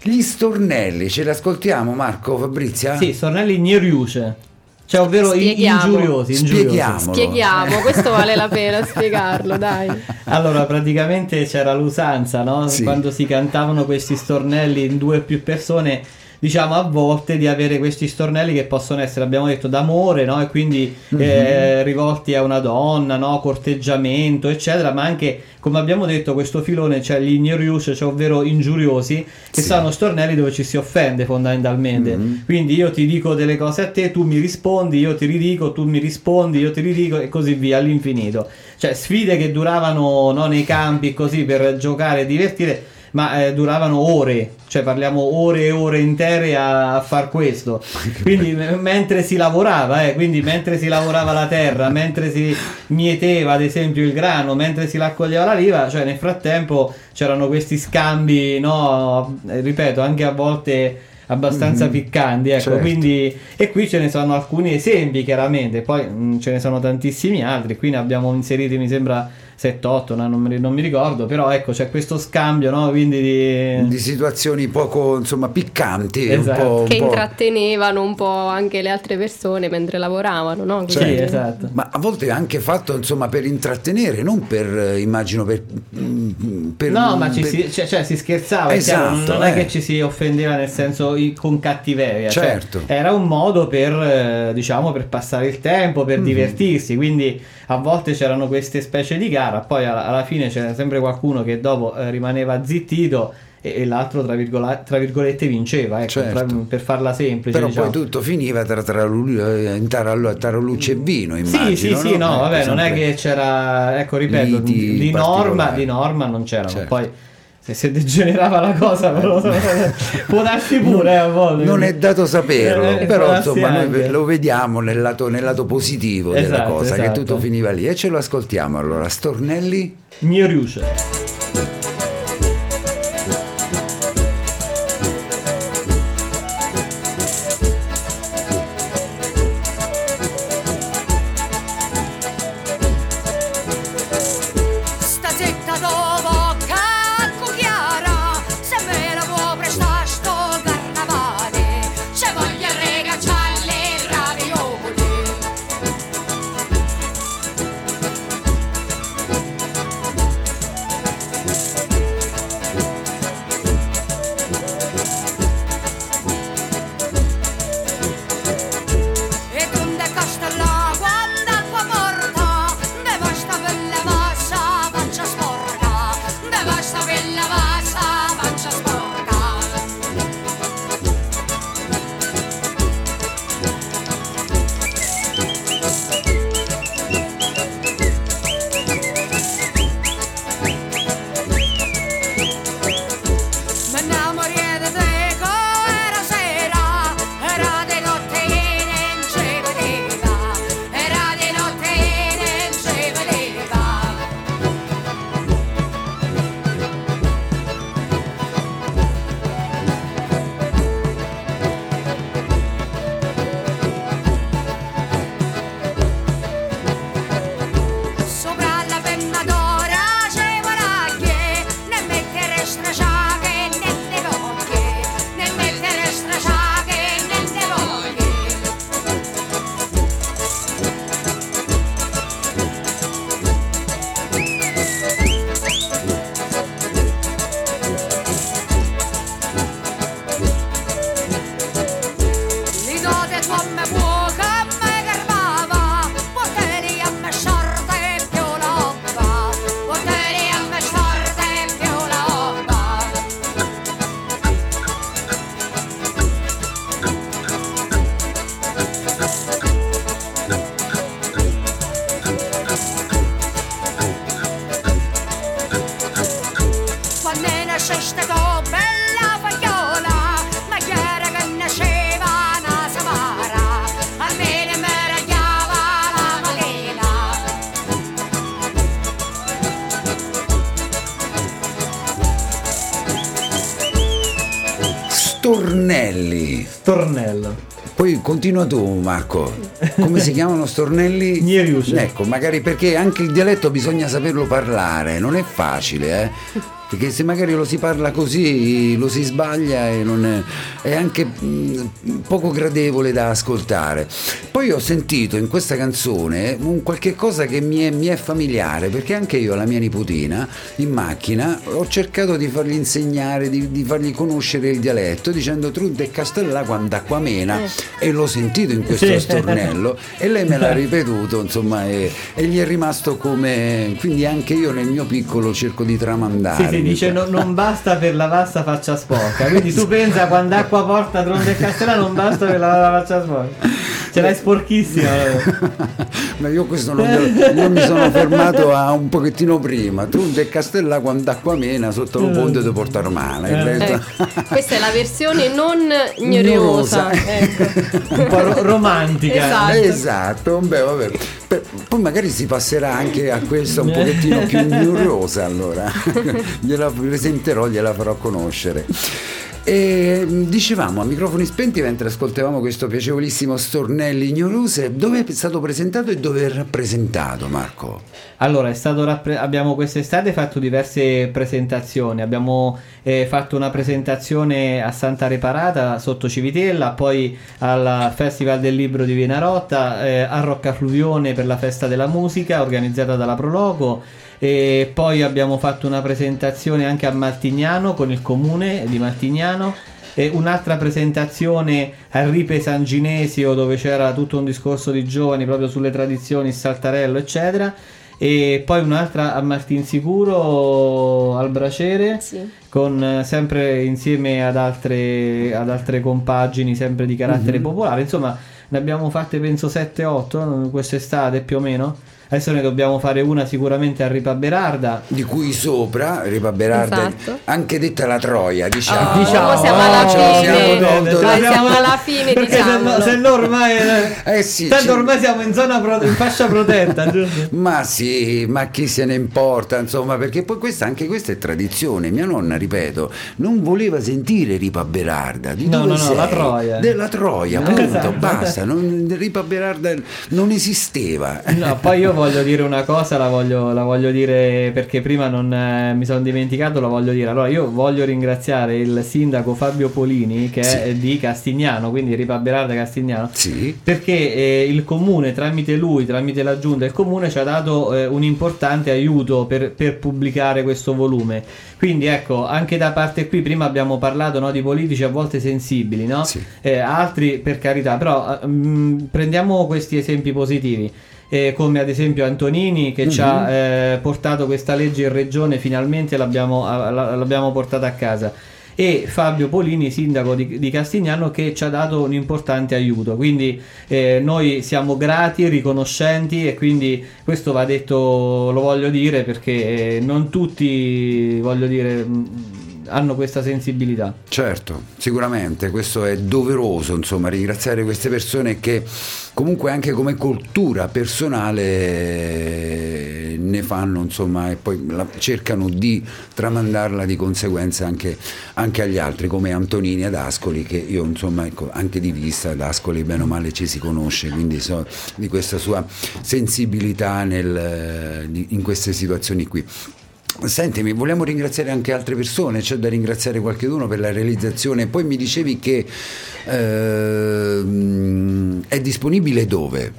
Gli stornelli, ce li ascoltiamo Marco, Fabrizia? Sì, stornelli Gneriuce. Cioè, ovvero Spieghiamo. ingiuriosi. ingiuriosi. Spieghiamo, questo vale la pena spiegarlo, dai. Allora, praticamente c'era l'usanza, no? Sì. Quando si cantavano questi stornelli in due o più persone, diciamo a volte di avere questi stornelli che possono essere, abbiamo detto, d'amore, no? E quindi Mhm. eh, rivolti a una donna, no? Corteggiamento, eccetera, ma anche, come abbiamo detto, questo filone, cioè gli ignorius, cioè ovvero ingiuriosi, che Sì. sono stornelli dove ci si offende fondamentalmente. Mhm. Quindi io ti dico delle cose a te, tu mi rispondi, io ti ridico, tu mi rispondi, io ti ridico e così via all'infinito. Cioè sfide che duravano no, nei campi così per giocare e divertire, ma eh, duravano ore, cioè parliamo ore e ore intere a, a far questo. Quindi m- mentre si lavorava, eh, quindi mentre si lavorava la terra, mentre si mieteva ad esempio il grano, mentre si raccoglieva la riva, cioè nel frattempo c'erano questi scambi, no, eh, ripeto, anche a volte abbastanza Mhm. piccanti, ecco, Certo. quindi e qui ce ne sono alcuni esempi chiaramente, poi mh, ce ne sono tantissimi altri, qui ne abbiamo inseriti mi sembra 7-8, no? non, mi, non mi ricordo, però ecco c'è questo scambio, no? Quindi di... Di situazioni poco, insomma, piccanti, Esatto. un po'... un Che po'- intrattenevano un po' anche le altre persone mentre lavoravano, no? Sì, Quindi- esatto. Ma a volte è anche fatto insomma per intrattenere, non per eh, immagino per, mm, per- No, ma ci per- si, cioè, cioè, si scherzava, è chiaro, non- Esatto, non è eh. che ci si offendeva nel senso con cattiveria, cioè, Certo. era un modo per, eh, diciamo, per passare il tempo, per divertirsi, quindi a volte c'erano queste specie di gara, poi alla, alla fine c'era sempre qualcuno che dopo eh, rimaneva zittito e, e l'altro tra, virgola- tra virgolette vinceva, ecco, Certo. tra- per farla semplice. Però diciamo. poi tutto finiva tra, tra, eh, in tarallu- tarallucce e vino, immagino. Sì, sì, sì, no, Ecco, vabbè, non è che c'era, ecco, ripeto, di, di norma, di norma non c'erano, Certo. poi se, se degenerava la cosa però, può darsi pure eh, a volte. Non è dato saperlo, Eh, può però insomma noi anche. lo vediamo nel lato, nel lato positivo della Esatto, cosa, che esatto. tutto finiva lì e ce lo ascoltiamo allora. Stornelli? Mio riusce. Continua tu Marco, come si chiamano stornelli? Nieriuse. Ecco, magari perché anche il dialetto bisogna saperlo parlare, non è facile, eh? Perché se magari lo si parla così lo si sbaglia e non è, è anche mh, poco gradevole da ascoltare. Poi ho sentito in questa canzone un qualche cosa che mi è, mi è familiare, perché anche io alla mia nipotina in macchina ho cercato di fargli insegnare, di, di fargli conoscere il dialetto dicendo Trudde e Castellà quando acqua mena e l'ho sentito in questo Sì. stornello e lei me l'ha ripetuto insomma e, e gli è rimasto come quindi anche io nel mio piccolo cerco di tramandare Sì, sì, dice no- non basta per la vasta faccia sporca. Quindi tu pensa quando acqua porta Tronde e Castellà non basta per la, la faccia sporca. Ce l'hai sporchissima. ma io questo non io mi sono fermato a un pochettino prima Trunde e Castellà quando acqua mena sotto lo ponte di Porta Romana Eh. Ecco, questa è la versione non ignosa. Ecco. Un po' ro- romantica. Esatto. Esatto, beh, vabbè. Poi magari si passerà anche a questa un pochettino più ignurosa allora. gliela presenterò, gliela farò conoscere. E mh, dicevamo a microfoni spenti mentre ascoltavamo questo piacevolissimo Stornelli Ignorose, dove è stato presentato e dove è rappresentato Marco? Allora, rappre- abbiamo quest'estate fatto diverse presentazioni. Abbiamo eh, fatto una presentazione a Santa Reparata sotto Civitella, poi al Festival del Libro di Vienarotta, eh, a Roccafluvione per la Festa della Musica organizzata dalla Proloco. E poi abbiamo fatto una presentazione anche a Martignano con il comune di Martignano. E un'altra presentazione a Ripe San Ginesio dove c'era tutto un discorso di giovani proprio sulle tradizioni, il saltarello, eccetera. E poi un'altra a Martinsicuro al Bracere Sì. con eh, sempre insieme ad altre, ad altre compagini sempre di carattere popolare. Insomma, ne abbiamo fatte penso 7-8 quest'estate più o meno. Adesso ne dobbiamo fare una sicuramente a Ripa Berarda. Di cui sopra, Ripa Berarda, Esatto. anche detta la Troia, diciamo. Diciamo, siamo alla ce la siamo fine. tolto. Dai, siamo alla fine, Perché se no, diciamolo. se no ormai Eh sì, tanto ormai siamo in zona pro- in fascia protetta? Ma sì, ma chi se ne importa, insomma, perché poi questa, anche questa è tradizione. Mia nonna, ripeto, non voleva sentire Ripa Berarda. Di No, no, no, sei? la Troia. Della Troia, punto, Esatto. basta. non- Ripa Berarda non esisteva. No, poi io voglio dire una cosa, la voglio, la voglio dire perché prima non eh, mi sono dimenticato, la voglio dire. Allora, io voglio ringraziare il sindaco Fabio Polini che è Sì. di Castignano, quindi Ripa Berarda Castignano. Sì. Perché eh, il comune, tramite lui, tramite la giunta, il comune ci ha dato eh, un importante aiuto per, per pubblicare questo volume. Quindi ecco, anche da parte qui, prima abbiamo parlato no, di politici a volte sensibili, no? Sì. Eh, altri per carità, però eh, mh, prendiamo questi esempi positivi. Eh, come ad esempio Antonini che ci ha eh, portato questa legge in regione, finalmente l'abbiamo, a- la- l'abbiamo portata a casa. E Fabio Polini, sindaco di, di Castignano, che ci ha dato un importante aiuto. Quindi eh, noi siamo grati, riconoscenti e quindi questo va detto, lo voglio dire perché eh, non tutti, voglio dire, mh, hanno questa sensibilità. Certo, sicuramente questo è doveroso, insomma, ringraziare queste persone che comunque anche come cultura personale ne fanno, insomma, e poi la- cercano di tramandarla di conseguenza anche, anche agli altri, come Antonini ad Ascoli, che io, insomma, ecco, anche di vista ad Ascoli bene o male ci si conosce, quindi so di questa sua sensibilità nel- di- in queste situazioni qui. Sentimi, vogliamo ringraziare anche altre persone, c'è da ringraziare qualcuno per la realizzazione. Poi mi dicevi che ehm, è disponibile dove?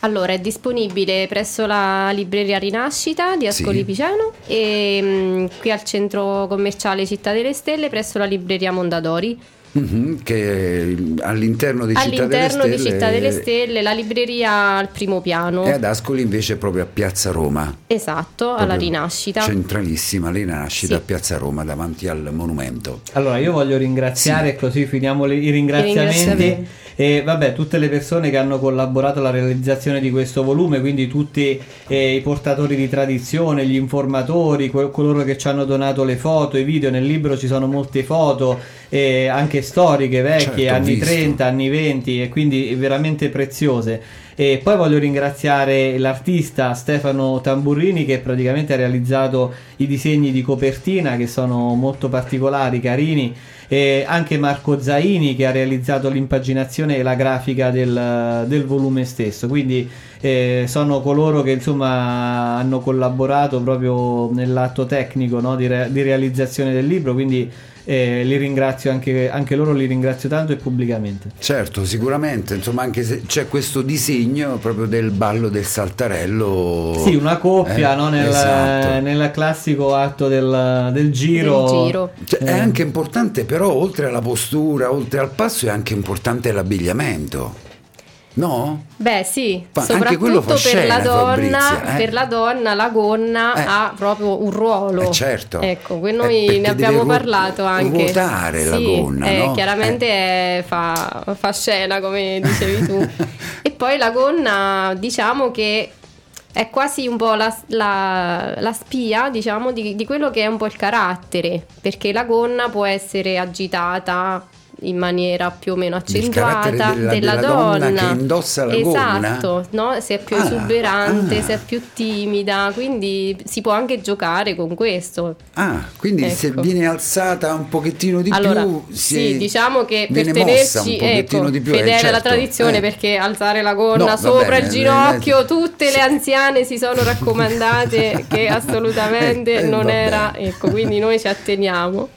Allora, è disponibile presso la libreria Rinascita di Ascoli Sì. Piceno e mm, qui al centro commerciale Città delle Stelle presso la libreria Mondadori. Mhm, che all'interno di Città delle All'interno Stelle di Città delle Stelle, la libreria al primo piano. e ad Ascoli invece proprio a Piazza Roma. Esatto, alla Rinascita. Centralissima, la rinascita Sì. a Piazza Roma davanti al monumento. Allora, io voglio ringraziare, così finiamo le- i ringraziamenti. ringraziamenti. E vabbè, tutte le persone che hanno collaborato alla realizzazione di questo volume, quindi tutti eh, i portatori di tradizione, gli informatori, que- coloro che ci hanno donato le foto, i video. Nel libro ci sono molte foto, eh, anche storiche, vecchie, Certo, anni visto. 30, anni 20, e quindi veramente preziose. E poi voglio ringraziare l'artista Stefano Tamburrini che praticamente ha realizzato i disegni di copertina che sono molto particolari, carini, e anche Marco Zaini che ha realizzato l'impaginazione e la grafica del, del volume stesso. Quindi eh, sono coloro che insomma hanno collaborato proprio nell'atto tecnico no, di, re- di realizzazione del libro. Quindi eh, li ringrazio anche, anche loro, li ringrazio tanto e pubblicamente. Certo, sicuramente, insomma, anche se c'è questo disegno proprio del ballo del saltarello. Sì, una coppia Eh, no, nel, esatto. nel classico atto del, del giro. Del giro. Cioè, Eh. È anche importante, però, oltre alla postura, oltre al passo, è anche importante l'abbigliamento. No? Beh sì, Fa- soprattutto per la scena, donna, Fabrizia, eh? per la donna la gonna Eh. ha proprio un ruolo. Eh, certo. Ecco, Eh, noi ne abbiamo parlato anche. ruotare la Sì, gonna, eh, no? chiaramente eh, fa, fa scena, come dicevi tu. e poi la gonna, diciamo che è quasi un po' la, la- la spia, diciamo, di, di quello che è un po' il carattere, perché la gonna può essere agitata in maniera più o meno accentuata della- della donna che indossa la gonna? esatto, no? se è più Ah, esuberante, ah. se è più timida, quindi si può anche giocare con questo. Ah, quindi se Ecco. viene alzata un pochettino di allora, più, si sì, diciamo che per tenerci ecco, di più, eh, fedele alla certo, tradizione, eh. perché alzare la gonna No, sopra bene, il ginocchio, eh, tutte le anziane si sono raccomandate che assolutamente Eh, eh, non era, bene. ecco, quindi noi ci atteniamo.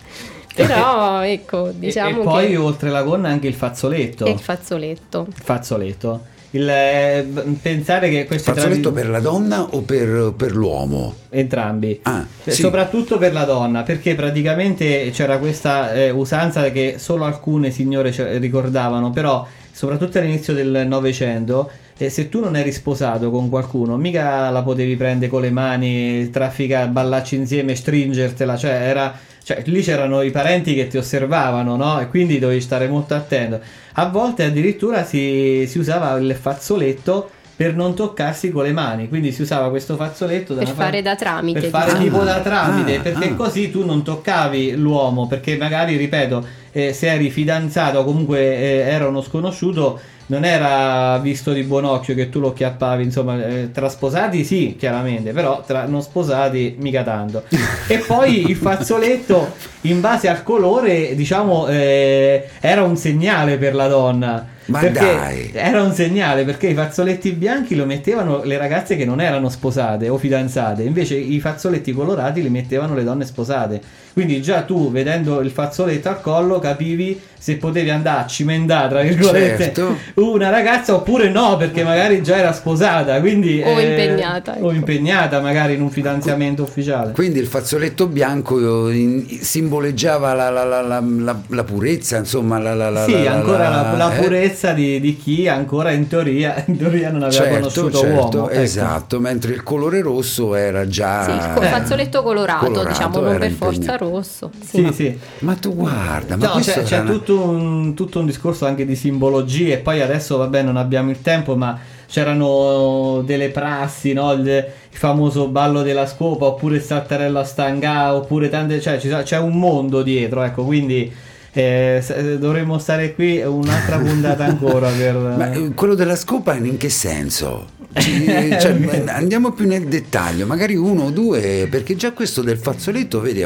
Però ecco, E- diciamo e, poi che oltre la gonna anche il fazzoletto. il fazzoletto. Il fazzoletto. Il, eh, pensare che questi Fazzoletto tradi- per la donna o per, per l'uomo? entrambi. Ah, Eh, sì. Soprattutto per la donna, perché praticamente c'era questa eh, usanza che solo alcune signore ricordavano, però soprattutto all'inizio del Novecento, eh, se tu non eri sposato con qualcuno, mica la potevi prendere con le mani, trafficare, ballacci insieme, stringertela, cioè era... Cioè, lì c'erano i parenti che ti osservavano, no? E quindi dovevi stare molto attento. A volte addirittura si, si usava il fazzoletto per non toccarsi con le mani, quindi si usava questo fazzoletto da Per fare da tramite, per fare diciamo. tipo da tramite, Ah, perché ah. così tu non toccavi l'uomo, perché magari, ripeto, eh, se eri fidanzato o comunque eh, era uno sconosciuto, non era visto di buon occhio che tu lo chiappavi, insomma, eh, tra sposati sì, chiaramente, però tra non sposati mica tanto. e poi il fazzoletto, in base al colore, diciamo, eh, era un segnale per la donna. Ma perché dai. era un segnale perché i fazzoletti bianchi lo mettevano le ragazze che non erano sposate o fidanzate, invece i fazzoletti colorati li mettevano le donne sposate. Quindi già tu vedendo il fazzoletto al collo capivi se potevi andare a cimendare, tra virgolette, Certo. una ragazza oppure no, perché magari già era sposata, quindi O eh, impegnata, o ecco. impegnata magari in un fidanzamento ufficiale. Quindi il fazzoletto bianco eh, in- simboleggiava la, la- la- la- la- la purezza, insomma, la, la- la- Sì, la- ancora la, la eh? purezza di, di chi ancora in teoria, in teoria non aveva Certo, conosciuto certo, uomo. ecco. esatto, mentre il colore rosso era già... Sì, col Eh. fazzoletto colorato, Colorato, diciamo, non per forza impegnato. Rosso. Sì, sì. Ma tu guarda, ma No, questo c'è, c'è una- tutto, un, tutto un discorso anche di simbologie e poi adesso vabbè non abbiamo il tempo ma c'erano delle prassi, no? il, il famoso ballo della scopa oppure il saltarello a stanga oppure tante, cioè ci sa- c'è un mondo dietro, ecco quindi eh, dovremmo stare qui un'altra puntata ancora per... Ma eh, quello della scopa in che senso? Cioè, eh, andiamo più nel dettaglio, magari uno o due, perché già questo del fazzoletto, vedi, è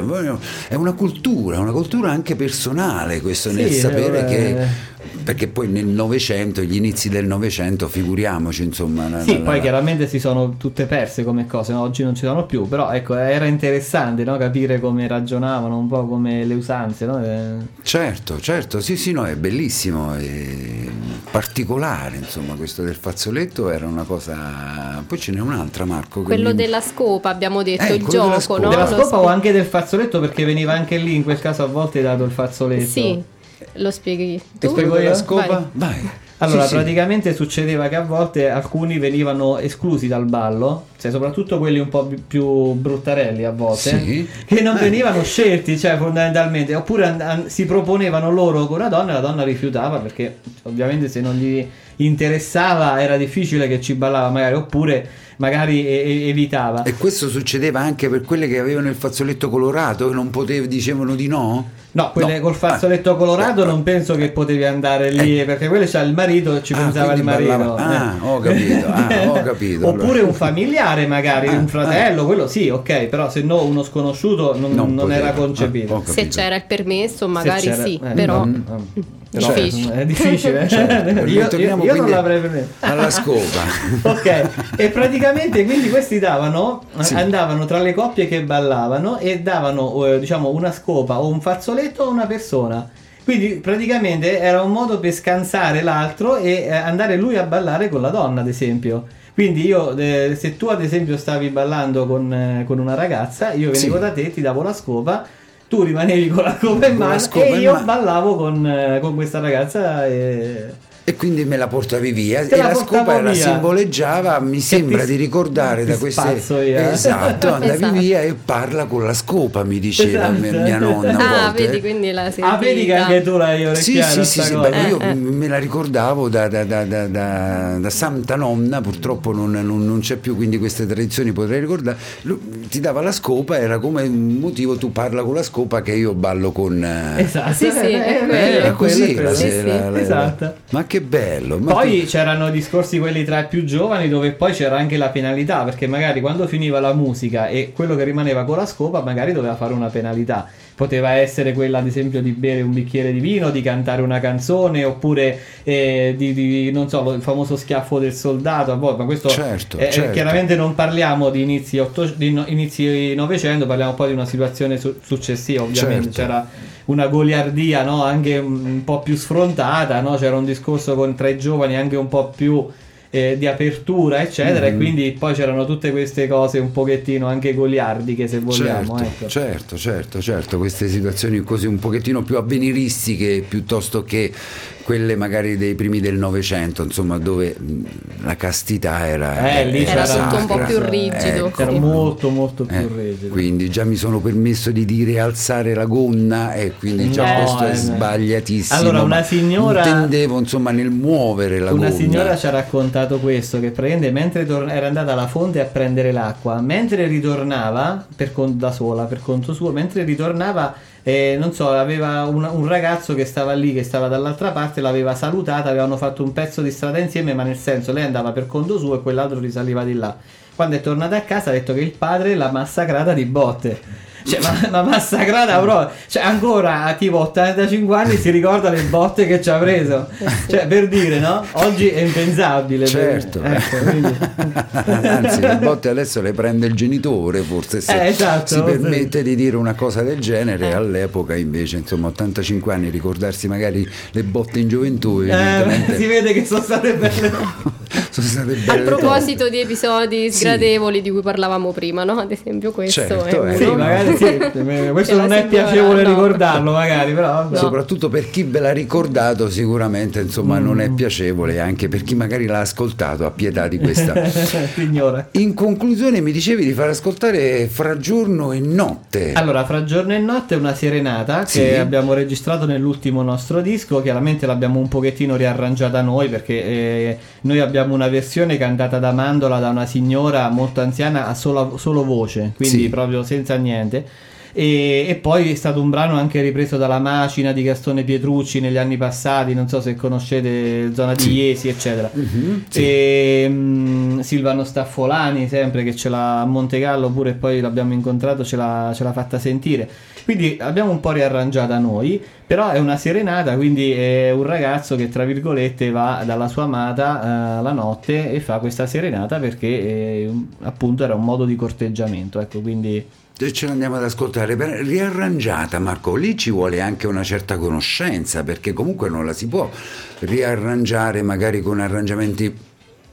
una cultura, una cultura anche personale, questo nel Sì, sapere eh, che... Perché poi nel Novecento, gli inizi del Novecento, figuriamoci, insomma... la- Sì, la- poi la- chiaramente si sono tutte perse come cose, no? oggi non ci sono più, però ecco, era interessante no? capire come ragionavano, un po' come le usanze, no? Eh, Certo, certo, sì, sì, no, è bellissimo, è particolare, insomma, questo del fazzoletto era una cosa... Poi ce n'è un'altra, Marco. Quello mi- della scopa, abbiamo detto, Eh, il quello della gioco, scopa. no? della scopa o anche del fazzoletto perché veniva anche lì in quel caso a volte dato il fazzoletto. Sì, lo spieghi Ti tu? spiego io? la scopa? Vai. Vai. Allora, Sì, sì. praticamente succedeva che a volte alcuni venivano esclusi dal ballo cioè, soprattutto quelli un po' più- più bruttarelli a volte, Sì. che non venivano scelti, cioè fondamentalmente, oppure an- an- si proponevano loro con una donna e la donna rifiutava perché ovviamente se non gli interessava era difficile che ci ballava magari, oppure magari e- e- evitava. E questo succedeva anche per quelle che avevano il fazzoletto colorato, che non potev- dicevano di no? No, quelle No. col fazzoletto colorato Eh, non penso che potevi andare lì perché quello c'ha il marito e ci Ah, pensava il marito. ballava- ah, eh. ho capito, ah, ho capito, Oppure allora. un familiare magari, Ah, un fratello, quello sì, ok, però se no uno sconosciuto non, Non non era concepito. Ah, Se c'era il permesso magari sì, eh, però mm, mm. Però Difficile. È difficile. eh? Certo, io io- io non l'avrei preso. alla scopa. ok, e praticamente quindi questi davano, Sì. andavano tra le coppie che ballavano e davano eh, diciamo una scopa o un fazzoletto a una persona. Quindi praticamente era un modo per scansare l'altro e eh, andare lui a ballare con la donna, ad esempio. Quindi io, eh, se tu ad esempio stavi ballando con, eh, con una ragazza, io venivo Sì. da te, ti davo la scopa, tu rimanevi con la scopa in mano e io mano. ballavo con, eh, con questa ragazza. E... E quindi me la portavi via Te e la la scopa simboleggiava, mi sembra ti- di ricordare da queste io. Esatto, andavi Esatto. via e parla con la scopa, mi diceva Esatto. mia, mia nonna Ah, volte. vedi, quindi la sentita. Ah, vedi che anche tu l'hai orecchiata sì, sì, sì, beh, io Eh, eh. me la ricordavo da, da- da- da- da- da Santa Nonna, purtroppo non, non- non c'è più, quindi queste tradizioni potrei ricordare. Ti dava la scopa, era come un motivo, tu parla con la scopa che io ballo con... eh, Esatto, Sì, sì, è Eh, quello. così è la la- esatto. Ma che bello! ma Poi tu- c'erano discorsi quelli tra i più giovani dove poi c'era anche la penalità perché magari quando finiva la musica e quello che rimaneva con la scopa magari doveva fare una penalità. Poteva essere quella ad esempio di bere un bicchiere di vino, di cantare una canzone oppure eh, di, di- non so, il famoso schiaffo del soldato, a volte, ma questo Certo, eh, certo. chiaramente non parliamo di inizi, otto- di no- inizi 900, parliamo poi di una situazione su- successiva, ovviamente Certo. c'era una goliardia no? anche un po' più sfrontata, no? c'era un discorso con, tra i giovani anche un po' più eh, di apertura, eccetera, Mm-hmm. e quindi poi c'erano tutte queste cose un pochettino anche goliardiche, se vogliamo. Certo, ecco. certo, certo, certo, queste situazioni così un pochettino più avveniristiche piuttosto che quelle magari dei primi del Novecento, insomma, dove la castità era, Eh, lì Era c'era tutto un po' più rigido. Ecco. Era molto molto più Eh, rigido. quindi già mi sono permesso di dire alzare la gonna e quindi già No, questo è eh, sbagliatissimo. Allora, una signora- intendevo insomma nel muovere la Una gonna. signora ci ha raccontato questo che prende mentre tor- era andata alla fonte a prendere l'acqua, mentre ritornava per con- da sola, per conto suo, mentre ritornava, eh, non so, aveva un, un ragazzo che stava lì, che stava dall'altra parte, l'aveva salutata, avevano fatto un pezzo di strada insieme, ma nel senso lei andava per conto suo e quell'altro risaliva di là. Quando è tornata a casa ha detto che il padre l'ha massacrata di botte. Cioè, ma, ma massacrata proprio. Cioè, ancora a tipo 85 anni si ricorda le botte che ci ha preso. Cioè, per dire, no? Oggi è impensabile. Certo, Ecco, quindi- anzi le botte adesso le prende il genitore forse se Eh, esatto, si sì. permette di dire una cosa del genere all'epoca invece insomma 85 anni ricordarsi magari le botte in gioventù Eh, si vede che sono state belle. sono state A proposito di episodi Sì. sgradevoli di cui parlavamo prima, no? Ad esempio questo Certo, è eh. Sì, uno. magari sì. Questo non è piacevole no. ricordarlo, magari, però. vabbè. soprattutto per chi ve l'ha ricordato sicuramente insomma non Mm. è piacevole anche per chi magari l'ha ascoltato a pietà di questa Signora. in conclusione mi dicevi di far ascoltare fra giorno e notte Allora, fra giorno e notte è una serenata che Sì. abbiamo registrato nell'ultimo nostro disco. Chiaramente l'abbiamo un pochettino riarrangiata noi perché eh, noi abbiamo una versione cantata da Mandola da una signora molto anziana a solo, solo voce, quindi Sì. proprio senza niente. E, e poi è stato un brano anche ripreso dalla Macina di Gastone Pietrucci negli anni passati, non so se conoscete zona di Sì. Iesi, eccetera. Mhm, sì. E mm, Silvano Staffolani, sempre che ce l'ha a Montegallo, pure poi l'abbiamo incontrato, ce l'ha, ce l'ha fatta sentire. Quindi abbiamo un po' riarrangiata noi, però è una serenata, quindi è un ragazzo che tra virgolette va dalla sua amata eh, la notte e fa questa serenata perché eh, appunto era un modo di corteggiamento, ecco, quindi ce l'andiamo ad ascoltare riarrangiata Marco lì ci vuole anche una certa conoscenza perché comunque non la si può riarrangiare magari con arrangiamenti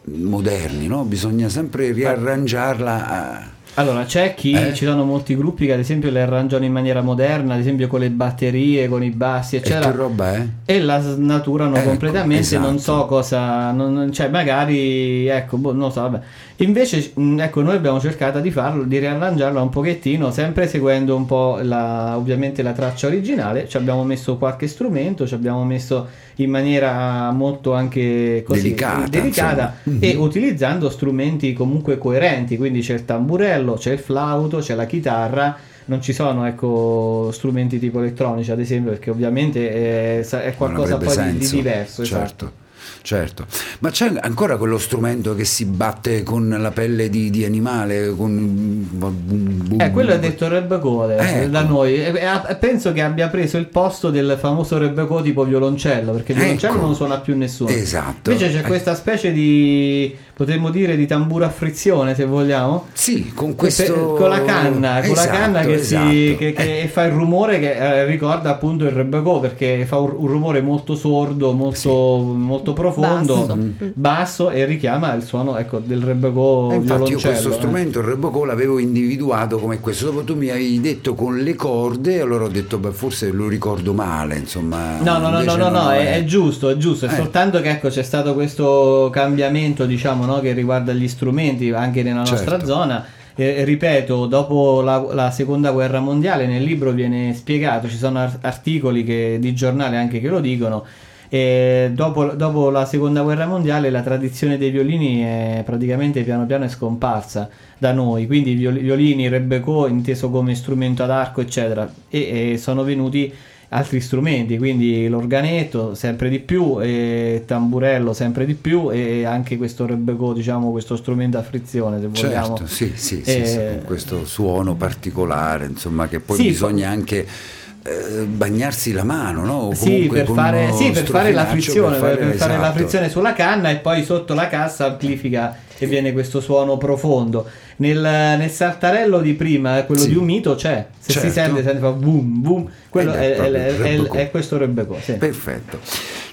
moderni no? bisogna sempre riarrangiarla a- Allora, c'è chi, Eh? ci sono molti gruppi che ad esempio le arrangiano in maniera moderna, ad esempio con le batterie, con i bassi, E eccetera. che roba è? E la snaturano Ecco, completamente, non esatto. so cosa, non- non- cioè magari, ecco, boh, non so, vabbè. Invece, ecco, noi abbiamo cercato di farlo, di riarrangiarlo un pochettino, sempre seguendo un po' la, ovviamente la traccia originale, ci abbiamo messo qualche strumento, ci abbiamo messo in maniera molto anche così, Delicata, delicata e Mhm. utilizzando strumenti comunque coerenti, quindi c'è il tamburello, c'è il flauto, c'è la chitarra, non ci sono ecco, strumenti tipo elettronici ad esempio perché ovviamente è, sa- è Non qualcosa poi di- di, diverso. esatto. Certo. Ma c'è ancora quello strumento che si batte con la pelle di, di animale? Con... Eh, quello è detto Rebecco adesso, Ecco. da noi. E- e penso che abbia preso il posto del famoso Rebecco tipo violoncello, perché il violoncello Ecco. non suona più nessuno. Esatto. Invece c'è Eh. questa specie di, potremmo dire, di tamburo a frizione, se vogliamo. Sì, con Per- questo... con la canna, con la Esatto, canna che, si- esatto. che- che Eh, fa il rumore che eh, ricorda appunto il rebecco perché fa un, un rumore molto sordo, molto, molto profondo, Basso. Mm. basso e richiama il suono ecco, del rebecco eh, infatti io questo eh. strumento, il rebocò, l'avevo individuato come questo. Dopo tu mi avevi detto con le corde, allora ho detto, beh, forse lo ricordo male, insomma. No, no, no, no, no, no, è, è- è giusto, è giusto, è Eh. soltanto che ecco c'è stato questo cambiamento, diciamo, no, che riguarda gli strumenti anche nella nostra Certo. zona. Eh, ripeto, dopo la, la seconda guerra mondiale nel libro viene spiegato, ci sono ar- articoli che- di giornale anche che lo dicono. E dopo, dopo la seconda guerra mondiale la tradizione dei violini è praticamente piano piano è scomparsa da noi, quindi violini, rebecco inteso come strumento ad arco eccetera e, e sono venuti altri strumenti, quindi l'organetto sempre di più, e tamburello sempre di più e anche questo rebecco, diciamo questo strumento a frizione se vogliamo. Certo, sì, sì, sì, Eh, sì, con questo suono particolare, insomma, che poi Sì, bisogna anche eh, bagnarsi la mano, no? Sì, per fare, sì, per fare la frizione, per fare, per fare- la esatto. frizione sulla canna e poi sotto la cassa amplifica e viene questo suono profondo. Nel, nel saltarello di prima, eh, quello Sì. di un mito c'è, se si Certo. sente, sente fa boom boom, quello Ed è è, è- è questo rebecco. Sì. Perfetto.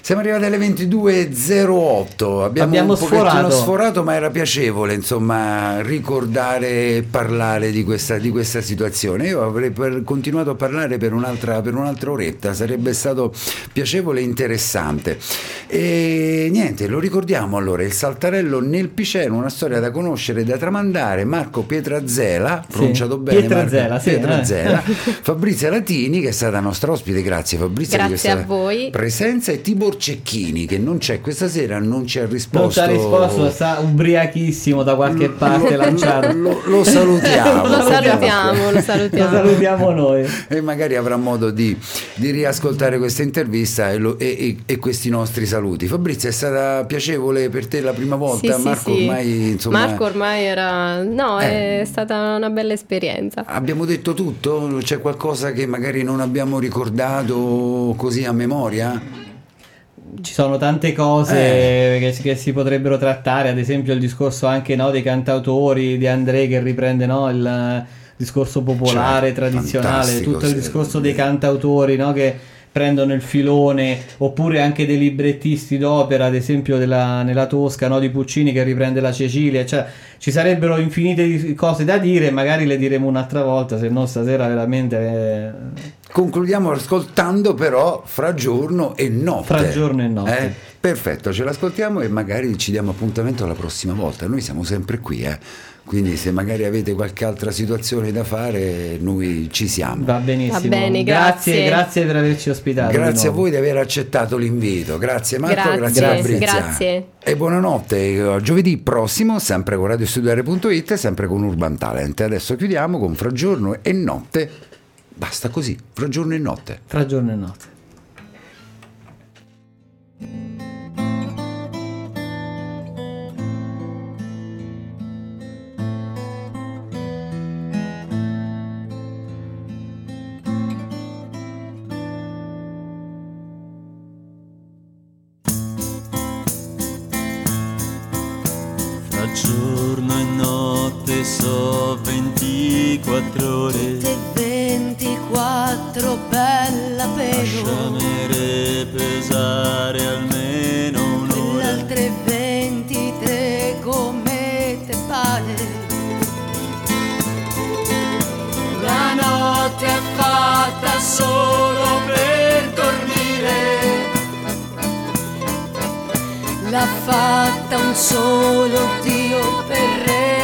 Siamo arrivati alle 22.08. Abbiamo, Abbiamo un sforato. sforato, ma era piacevole insomma ricordare e parlare di questa, di questa situazione. Io avrei per- continuato a parlare per un'altra, per un'altra oretta, sarebbe stato piacevole e interessante. E niente, lo ricordiamo allora: il saltarello nel Piceno, una storia da conoscere, da tramandare. Marco Pietrazzela, pronunciato bene, Pietrazzela, Marco, sì, eh. Pietrazzela, Fabrizia Latini, che è stata nostra ospite. Grazie, Fabrizia, di Grazie a questa voi. presenza e Tibor Cecchini che non c'è questa sera, non ci ha risposto. Non ci ha risposto, sta ubriachissimo da qualche parte lanciato. Lo, lo salutiamo. Lo salutiamo, lo Lo salutiamo. salutiamo noi. E magari avrà modo di, di riascoltare questa intervista e, lo- e- e- e questi nostri saluti. Fabrizia, è stata piacevole per te la prima volta? Sì, sì, Marco sì. ormai insomma. Marco ormai era... No, Eh. è stata una bella esperienza. Abbiamo detto tutto? C'è qualcosa che magari non abbiamo ricordato così a memoria? Ci sono tante cose Eh. che, si- che si potrebbero trattare, ad esempio il discorso anche no, dei cantautori di André che riprende no, il discorso popolare, Certo, tradizionale, tutto il discorso dei cantautori no, che prendono il filone, oppure anche dei librettisti d'opera, ad esempio della, nella Tosca no, di Puccini che riprende la Cecilia, cioè ci sarebbero infinite cose da dire, magari le diremo un'altra volta, se no stasera veramente... eh, Concludiamo ascoltando però fra giorno e notte. Fra giorno e notte. Eh? Perfetto, ce l'ascoltiamo e magari ci diamo appuntamento la prossima volta. Noi siamo sempre qui, eh. Quindi se magari avete qualche altra situazione da fare, noi ci siamo. Va benissimo. Va bene, grazie, grazie. grazie per averci ospitato. Grazie a voi di aver accettato l'invito. Grazie Marco, grazie, Grazie, grazie. E buonanotte. Giovedì prossimo, sempre con radiostudiare.it e sempre con Urban Talent. Adesso chiudiamo con Fra giorno e notte. Basta così, fra giorno e notte. Fra giorno e notte. 24 ore. Te 24 bella però Lasciamere pesare almeno un'ora. Le altre 23 come te pare. La notte è fatta solo per dormire. L'ha fatta un solo Dio per re.